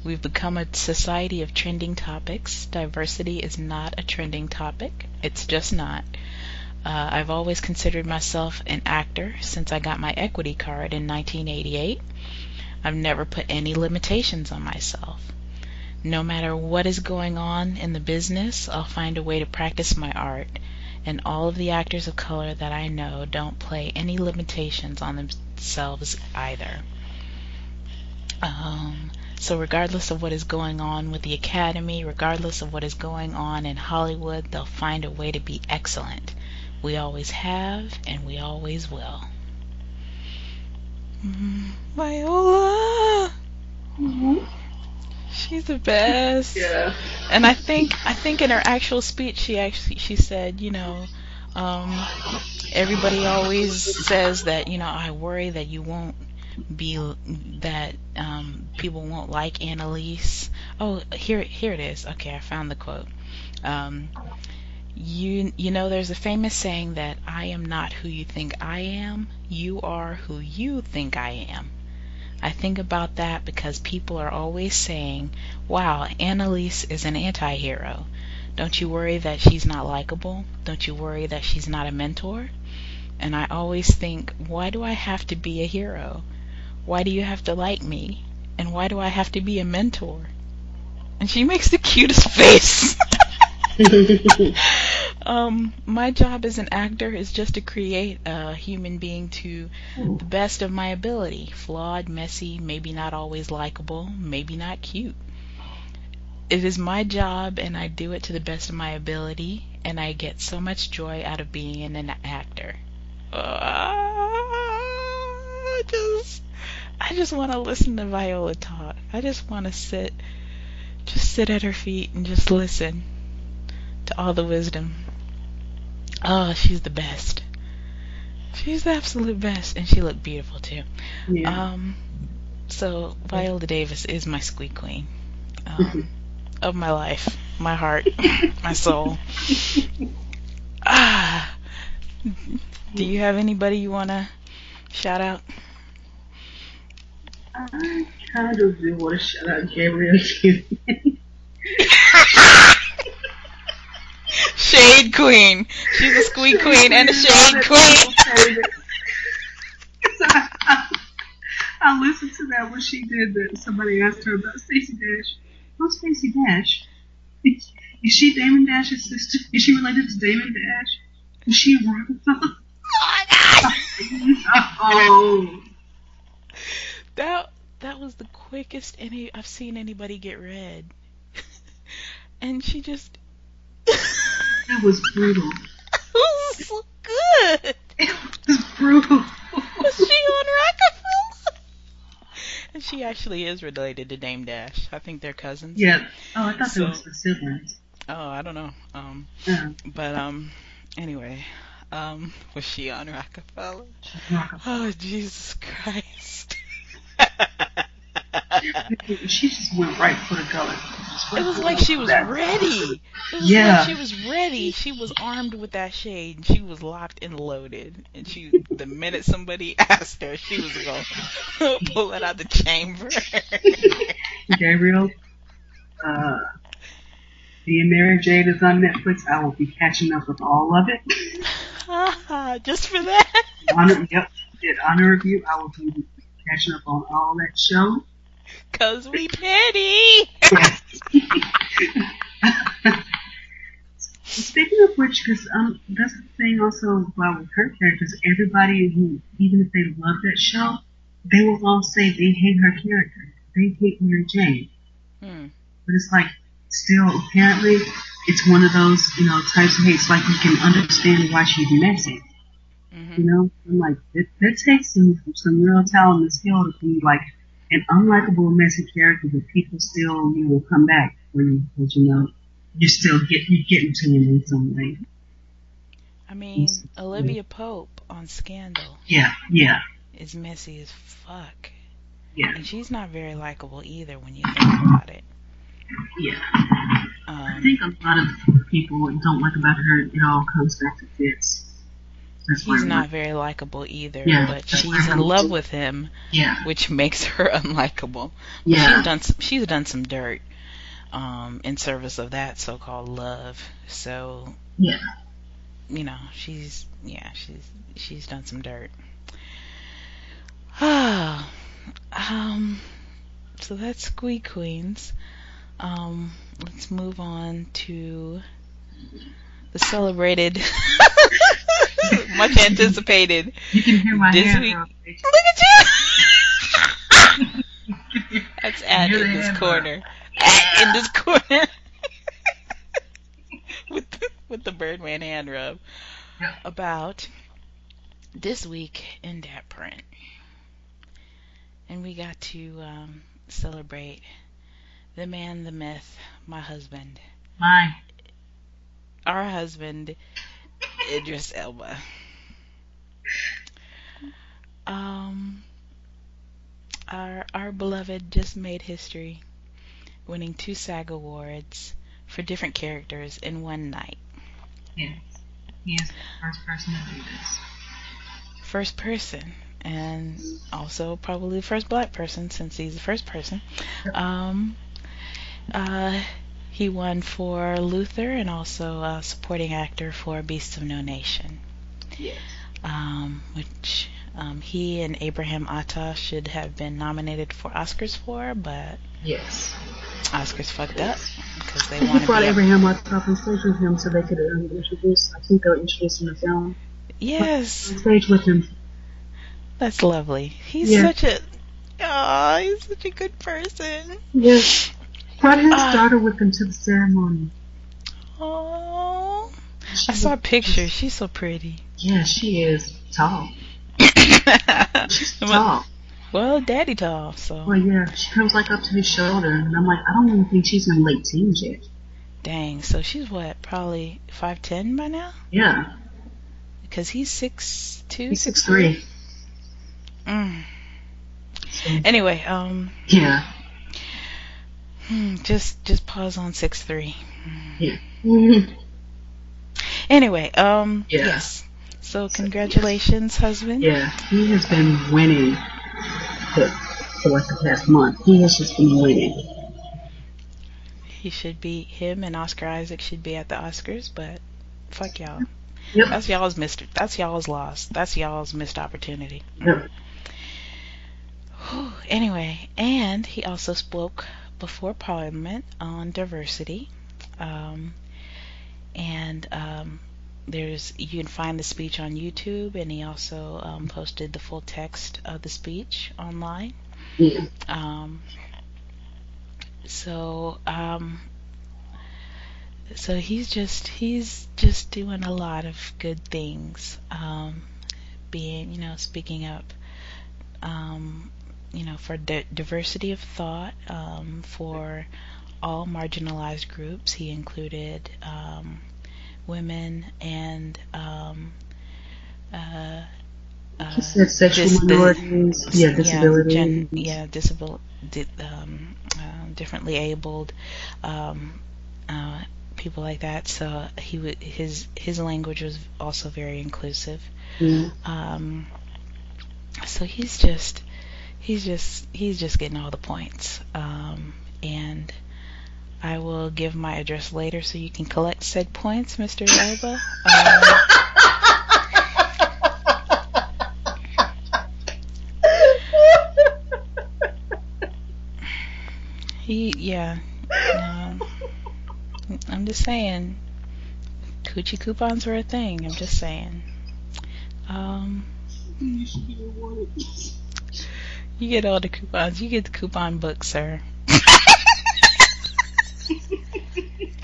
S1: "We've become a society of trending topics. Diversity is not a trending topic. It's just not. Uh, I've always considered myself an actor since I got my equity card in 1988. I've never put any limitations on myself. No matter what is going on in the business, I'll find a way to practice my art. And all of the actors of color that I know don't play any limitations on themselves either. Um, so, regardless of what is going on with the Academy, regardless of what is going on in Hollywood, they'll find a way to be excellent. We always have, and we always will. Mm, Viola! She's the best.
S2: Yeah.
S1: And I think I think in her actual speech she actually she said, you know, um, everybody always says that, you know, I worry that you won't be that um, people won't like Annalise. Oh, here here it is. Okay, I found the quote. Um, you you know there's a famous saying that I am not who you think I am. You are who you think I am. I think about that because people are always saying, wow, Annalise is an anti hero. Don't you worry that she's not likable? Don't you worry that she's not a mentor? And I always think, why do I have to be a hero? Why do you have to like me? And why do I have to be a mentor? And she makes the cutest [LAUGHS] face. [LAUGHS] um, my job as an actor is just to create a human being to the best of my ability. Flawed, messy, maybe not always likable, maybe not cute. It is my job and I do it to the best of my ability and I get so much joy out of being an actor. I just I just want to listen to Viola talk. I just want to sit just sit at her feet and just listen to all the wisdom. Oh, she's the best. She's the absolute best, and she looked beautiful too.
S2: Yeah.
S1: Um, so Viola Davis is my squeak queen um, [LAUGHS] of my life, my heart, my [LAUGHS] soul. Ah, do you have anybody you want to shout out?
S2: I kind of do want to shout out Gabrielle Union. [LAUGHS]
S1: Shade queen. She's a squeak queen and a shade queen.
S2: So I, [LAUGHS] I listened to that when she did that. Somebody asked her about Stacey Dash. Who's Stacey Dash? [LAUGHS] Is she Damon Dash's sister? Is she related to Damon Dash? Is she a Roc-A-Fella?
S1: Oh my god!
S2: Oh.
S1: That that was the quickest any I've seen anybody get red. [LAUGHS] and she just
S2: That was brutal. [LAUGHS]
S1: it was so good.
S2: It was brutal.
S1: Was she on Roc-A-Fella? And she actually is related to Dame Dash. I think they're cousins.
S2: Yeah. Oh, I thought
S1: So-
S2: they were siblings.
S1: Oh, I don't know. Um,
S2: Yeah.
S1: but um, anyway, um, was she on Roc-A-Fella?
S2: Roc-A-Fella.
S1: Oh, Jesus Christ. [LAUGHS]
S2: She just went right for the gullet.
S1: It was like she was ready. Was
S2: Yeah.
S1: like she was ready. She was armed with that shade. She was locked and loaded. And she, the minute somebody [LAUGHS] asked her, she was going [LAUGHS] to pull it out the chamber. [LAUGHS]
S2: Gabrielle, uh, being Mary Jane is on Netflix. I will be catching up with all of it.
S1: Just for that.
S2: Honor, yep, did honor review. I will be catching up on all that show.
S1: Cause we pity. [LAUGHS]
S2: Speaking of which, because um, that's the thing also about with her characters. Everybody who, even if they love that show, they will all say they hate her character. They hate Mary Jane.
S1: Hmm.
S2: But it's like, still, apparently, it's one of those, you know, types of hates. Like you can understand why she's messy.
S1: Mhm.
S2: You know, I'm like, it, that takes some some real talent and skill to be like an unlikable, messy character, but people still, you will come back for you because you know you still get you get into him in some way.
S1: I mean, Olivia Pope on Scandal
S2: Yeah, yeah,
S1: is messy as fuck.
S2: yeah,
S1: And she's not very likable either when you think about it.
S2: yeah. I
S1: Um,
S2: think a lot of people what don't like about her, it all comes back to Fitz. That's
S1: he's not very likable either,
S2: Yeah,
S1: but she's in love with him,
S2: Yeah,
S1: which makes [LAUGHS] her unlikable.
S2: yeah,
S1: She's done some, she's done some dirt um, in service of that so-called love. So
S2: yeah.
S1: you know, she's yeah, she's she's done some dirt. Ah, [SIGHS] um, so that's Squeak Queens. Um, let's move on to the celebrated, [LAUGHS] [LAUGHS] much anticipated.
S2: You can hear my
S1: This
S2: hand
S1: week- Look at you! [LAUGHS] That's at in this
S2: hand
S1: corner. At in this corner. [LAUGHS] with the, with the Birdman hand rub.
S2: Yeah.
S1: About this week in that print. And we got to um, celebrate the man, the myth, my husband.
S2: My,
S1: Our husband, Idris Elba. Um, our our beloved just made history, winning two SAG awards for different characters in one night.
S2: yes, he is the first person to do this.
S1: First person, and also probably the first black person since he's the first person. Um, uh, he won for Luther and also a supporting actor for Beasts of No Nation.
S2: Yes.
S1: Um, which um, he and Abraham Attah should have been nominated for Oscars for, but
S2: Yes.
S1: Oscars fucked up because they
S2: He
S1: want to
S2: brought
S1: be.
S2: Abraham up on stage with him so they could um, introduce, I think they were introducing the film.
S1: yes,
S2: On stage with him.
S1: that's lovely. He's
S2: Yeah.
S1: such a. Oh, he's such a good person.
S2: Yes. Brought his
S1: Ah.
S2: daughter with him to the ceremony.
S1: Oh,
S2: She
S1: I saw pictures. She's so pretty.
S2: Yeah, she is tall. [LAUGHS] She's
S1: well,
S2: tall.
S1: well, daddy tall. So
S2: Well, yeah, she comes like up to his shoulder, and I'm like, I don't even think she's in late teens yet.
S1: dang. So she's what? Probably five ten by now.
S2: Yeah,
S1: Because he's six two.
S2: he's six three.
S1: Mm.
S2: So,
S1: Anyway, um,
S2: yeah,
S1: Hmm, just just pause on six three.
S2: yeah. Mhm. [LAUGHS]
S1: Anyway, um
S2: Yeah.
S1: yes. So congratulations, husband.
S2: Yeah, he has been winning for, for like the past month. He has just been winning.
S1: He should be him and Oscar Isaac should be at the Oscars, but fuck y'all.
S2: Yep.
S1: That's y'all's missed that's y'all's loss. That's y'all's missed opportunity.
S2: Yep. [SIGHS]
S1: Anyway, and he also spoke before Parliament on diversity. Um, and um, there's you can find the speech on YouTube, and he also um, posted the full text of the speech online.
S2: Yeah.
S1: Um, so um, so he's just he's just doing a lot of good things. Um, being you know speaking up. Um, you know, for di- diversity of thought, um, for all marginalized groups. He included um, women and um, uh, uh,
S2: He said sexual
S1: dis-
S2: minorities, yeah, disabilities.
S1: yeah, gen- yeah, disabil- di- um, uh, differently abled, um, uh, people like that. So he w- his his language was also very inclusive. Um, so he's just he's just he's just getting all the points. Um, and I will give my address later so you can collect said points, Mr. Elba. [LAUGHS] Um, He, yeah. Um, I'm just saying, coochie coupons were a thing. I'm just saying. Um,
S2: You should be rewarded.
S1: you get all the coupons. You get the coupon book, sir.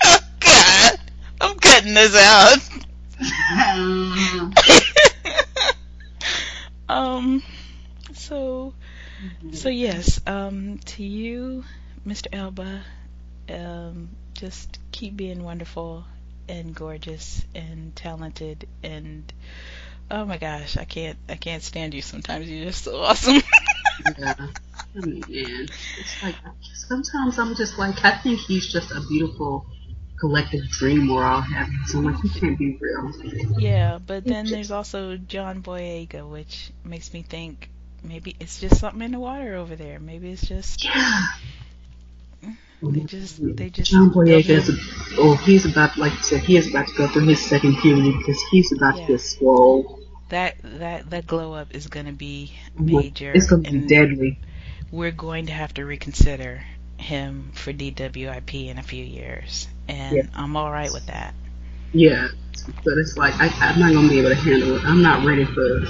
S1: Oh God, I'm cutting this out. [LAUGHS] um, so, so yes, um, to you, Mr. Elba, um, just keep being wonderful and gorgeous and talented and oh my gosh, I can't, I can't stand you. Sometimes you're just so awesome. [LAUGHS]
S2: yeah. I mean, man, it's like sometimes I'm just like I think he's just a beautiful collective dream we're all having. So I'm like, he can't be real.
S1: yeah, but then there's also John Boyega, which makes me think maybe it's just something in the water over there. Maybe it's just
S2: Yeah.
S1: they just they just
S2: John Boyega is, a, oh, he's about, like you said, he is about to go through his second puberty because he's about
S1: Yeah.
S2: to get swole.
S1: that that that glow up is gonna be major.
S2: It's gonna be
S1: and
S2: deadly.
S1: We're going to have to reconsider him for DWIP in a few years, and
S2: Yeah.
S1: I'm all right with that.
S2: Yeah, but it's like I, I'm not gonna be able to handle it. I'm not ready for.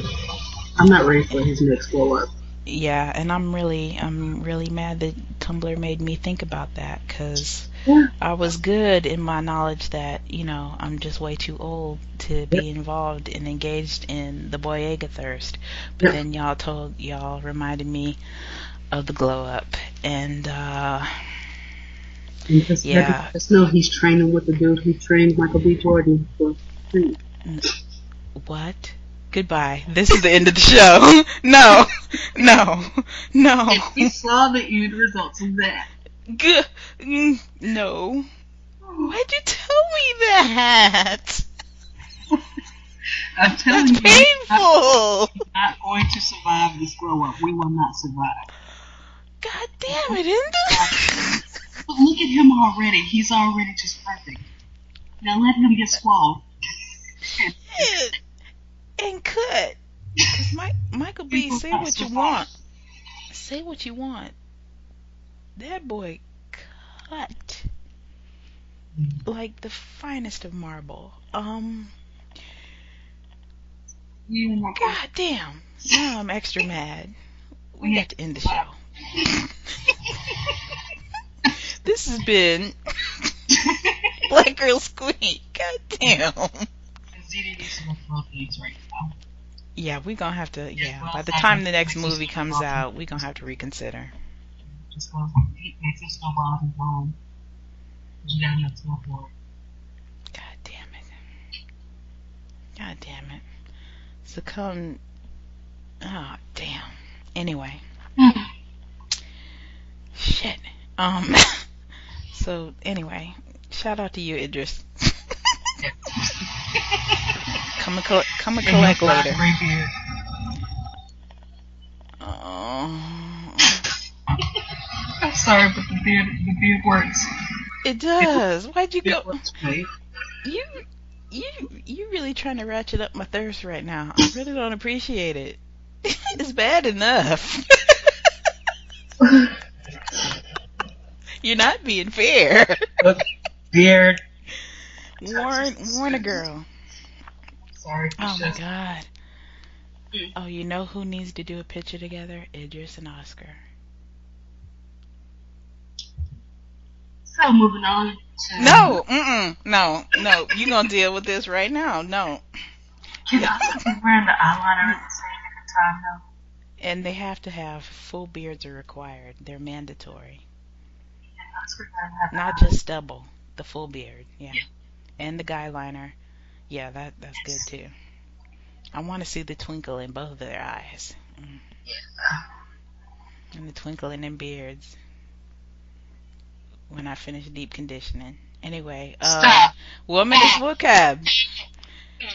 S2: I'm not ready for his next blow up.
S1: Yeah, and I'm really I'm really mad that Tumblr made me think about that because
S2: Yeah.
S1: I was good in my knowledge that you know I'm just way too old to be involved and engaged in the Boyega thirst. But then y'all told y'all reminded me of the glow up, and uh,
S2: just,
S1: Yeah.
S2: just know he's training with the dude who trained Michael B. Jordan for
S1: what? Goodbye. This is the end of the show. [LAUGHS] no, no, no.
S2: we saw the end results of that.
S1: G- no. Why'd you tell me that? [LAUGHS]
S2: I'm telling
S1: That's
S2: you, we're not,
S1: painful.
S2: not going to survive this grow up. We will not survive.
S1: God damn it, Enda. [LAUGHS]
S2: But look at him already. He's already just perfect. Now let him get swole. [LAUGHS]
S1: and cut. Cause Mike, Michael B, say what you want. Say what you want. That boy cut like the finest of marble. Um,
S2: and
S1: god damn. Now I'm extra mad. We have to end the show. [LAUGHS] this has been Black Girl Squeak. God damn. Yeah, we're gonna have to. Yeah, by the time the next movie comes out, we're gonna have to reconsider. God damn it. God damn it. Succumb. Oh ah, damn. Anyway, [LAUGHS] shit. Um. [LAUGHS] so anyway, shout out to you, Idris. [LAUGHS] come and collect. Come and collect later. Oh.
S2: I'm sorry, but the beard, the beard works.
S1: It does. Why'd you go? You, you, you really trying to ratchet up my thirst right now. I really don't appreciate it. [LAUGHS] it's bad enough. You're not being fair.
S2: Look, beard.
S1: Warn, warn a girl.
S2: Sorry.
S1: Oh my god. Oh, you know who needs to do a picture together? Idris and Oscar.
S2: So moving on to
S1: No, mm-mm, no, no. You gonna deal with this right now? No.
S2: Can Oscar be wearing the eyeliner at the same time though?
S1: And they have to have full beards are required. They're mandatory.
S2: Oscar gotta have
S1: Not just stubble, the full beard, yeah. And the guy liner. Yeah, that that's good too. I want to see the twinkle in both of their eyes. Mm. And the twinkle in their beards. When I finish deep conditioning. Anyway, uh, woman is vocab.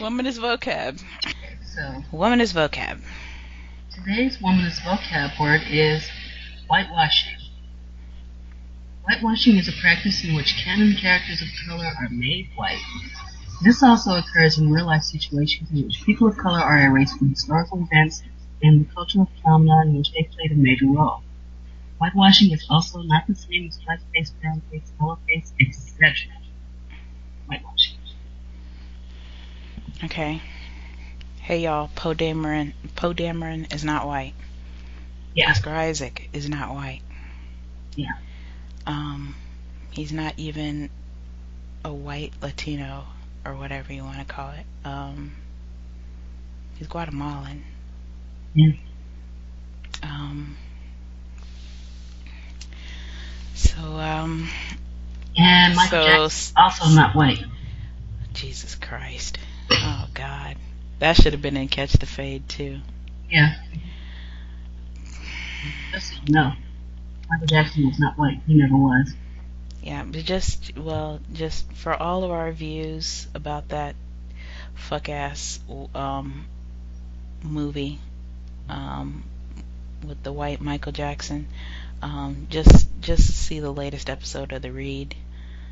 S1: Woman is vocab.
S2: So
S1: Woman is vocab.
S2: today's woman is vocab word is whitewashing. Whitewashing is a practice in which canon characters of color are made white. This also occurs in real life situations in which people of color are erased from historical events and the cultural phenomena in which they played a major role. Whitewashing is also not the same as blackface, brownface, yellowface, etc. Whitewashing.
S1: Okay. Hey y'all, Poe Dameron. Poe Dameron is not white.
S2: Yeah.
S1: Oscar Isaac is not white.
S2: Yeah.
S1: Um, he's not even a white Latino or whatever you want to call it. Um, he's Guatemalan.
S2: Yeah.
S1: Um, so, um,
S2: And Michael
S1: So-
S2: Jackson also not white.
S1: Jesus Christ. Oh, God. That should have been in Catch the Fade, too.
S2: Yeah. Just so you know, Michael Jackson was not white. He never was.
S1: Yeah, but just, well, just for all of our views about that fuck ass um, movie um, with the white Michael Jackson, um, just just see the latest episode of The Read.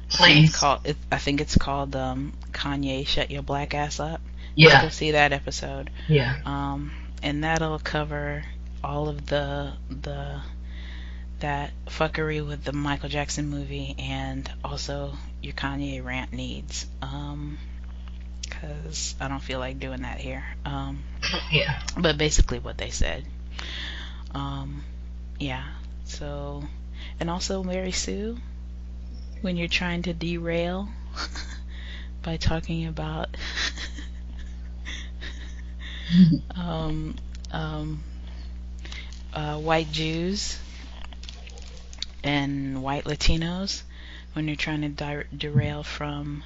S1: It's
S2: Please.
S1: called, it, I think it's called um, Kanye Shut Your Black Ass Up.
S2: Yeah.
S1: Go see that episode.
S2: Yeah.
S1: um, and that'll cover all of the the that fuckery with the Michael Jackson movie and also your Kanye rant needs. Um 'cause I don't feel like doing that here. Um, [LAUGHS]
S2: Yeah.
S1: but basically what they said. Um, yeah. So, and also Mary Sue, when you're trying to derail [LAUGHS] by talking about [LAUGHS] um, um, uh, white Jews and white Latinos, when you're trying to di- derail from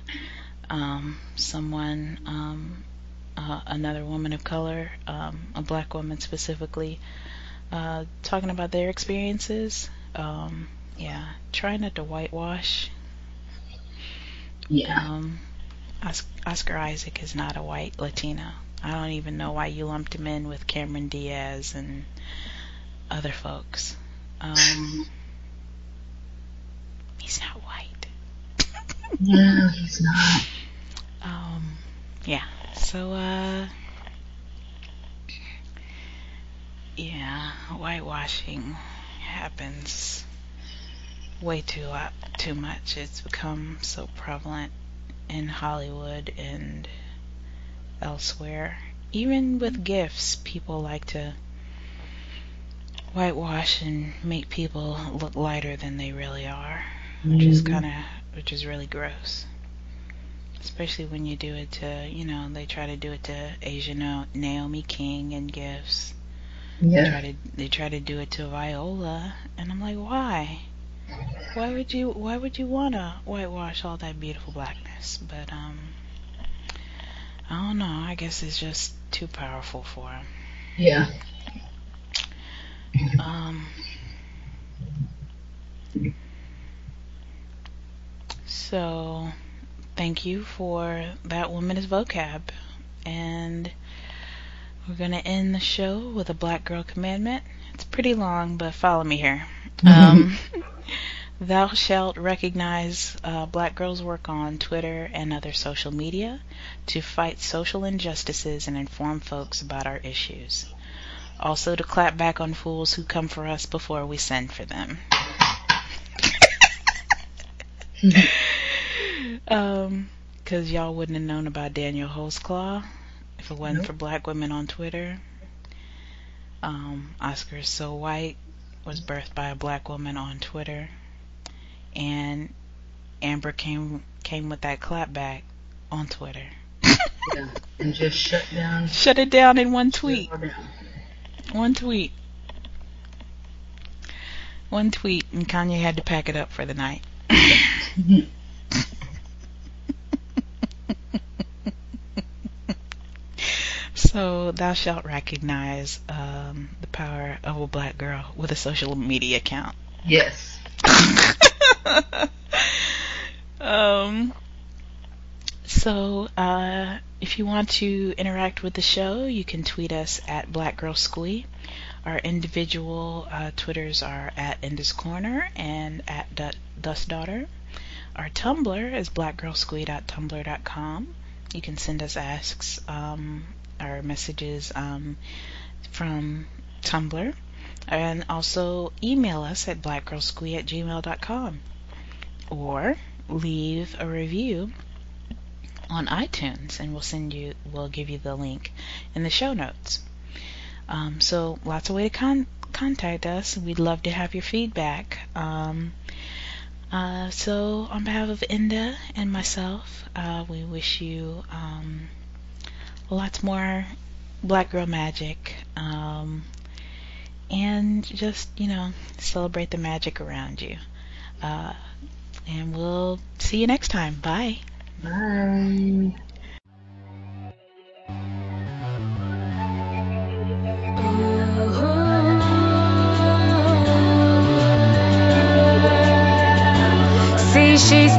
S1: um, someone, um, uh, another woman of color, um, a black woman specifically, uh, talking about their experiences. Um, yeah, try not to whitewash.
S2: Yeah.
S1: Um, Os- Oscar Isaac is not a white Latino. I don't even know why you lumped him in with Cameron Diaz and other folks. Um, [LAUGHS] he's not white.
S2: No, he's not.
S1: Um, yeah. So, uh, yeah, whitewashing happens way too lot, too much. It's become so prevalent in Hollywood and elsewhere. Even with gifts, people like to whitewash and make people look lighter than they really are, which is
S2: Mhm.
S1: kind of, which is really gross. Especially when you do it to, you know, they try to do it to Asia Na- Naomi King and gifts. They
S2: Yeah.
S1: try to they try to do it to Viola, and I'm like, why? Why would you Why would you wanna whitewash all that beautiful blackness? But um, I don't know. I guess it's just too powerful for him.
S2: Yeah.
S1: Um. So, thank you for that womanist vocab, and we're gonna end the show with a black girl commandment. It's pretty long, but follow me here. [LAUGHS] Um, thou shalt recognize uh, black girls' work on Twitter and other social media to fight social injustices and inform folks about our issues. Also, to clap back on fools who come for us before we send for them. [LAUGHS] um, because y'all wouldn't have known about Daniel Holtzclaw if it wasn't
S2: Nope.
S1: for black women on Twitter. Um, Oscars So White was birthed by a black woman on Twitter, and Amber came came with that clapback on Twitter.
S2: yeah. And just shut down.
S1: Shut it down in one tweet.
S2: Shut it down.
S1: One tweet. One tweet, and Kanye had to pack it up for the night. [LAUGHS] so, thou shalt recognize um, the power of a black girl with a social media account.
S2: Yes. [LAUGHS]
S1: um, so, uh, if you want to interact with the show, you can tweet us at Black Girl Squee. Our individual uh, Twitters are at Indus Corner and at Du- Dust Daughter. Our Tumblr is blackgirlsquee.tumblr.com. You can send us asks um, or messages um, from Tumblr. And also email us at blackgirlsquee at gmail.com or leave a review on iTunes and we'll send you, we'll give you the link in the show notes. Um, so lots of way to con- contact us. We'd love to have your feedback. Um, uh, so on behalf of Inda and myself, uh, we wish you um, Lots more black girl magic um, and just you know celebrate the magic around you. Uh, and we'll see you next time. Bye.
S2: Bye. See, she's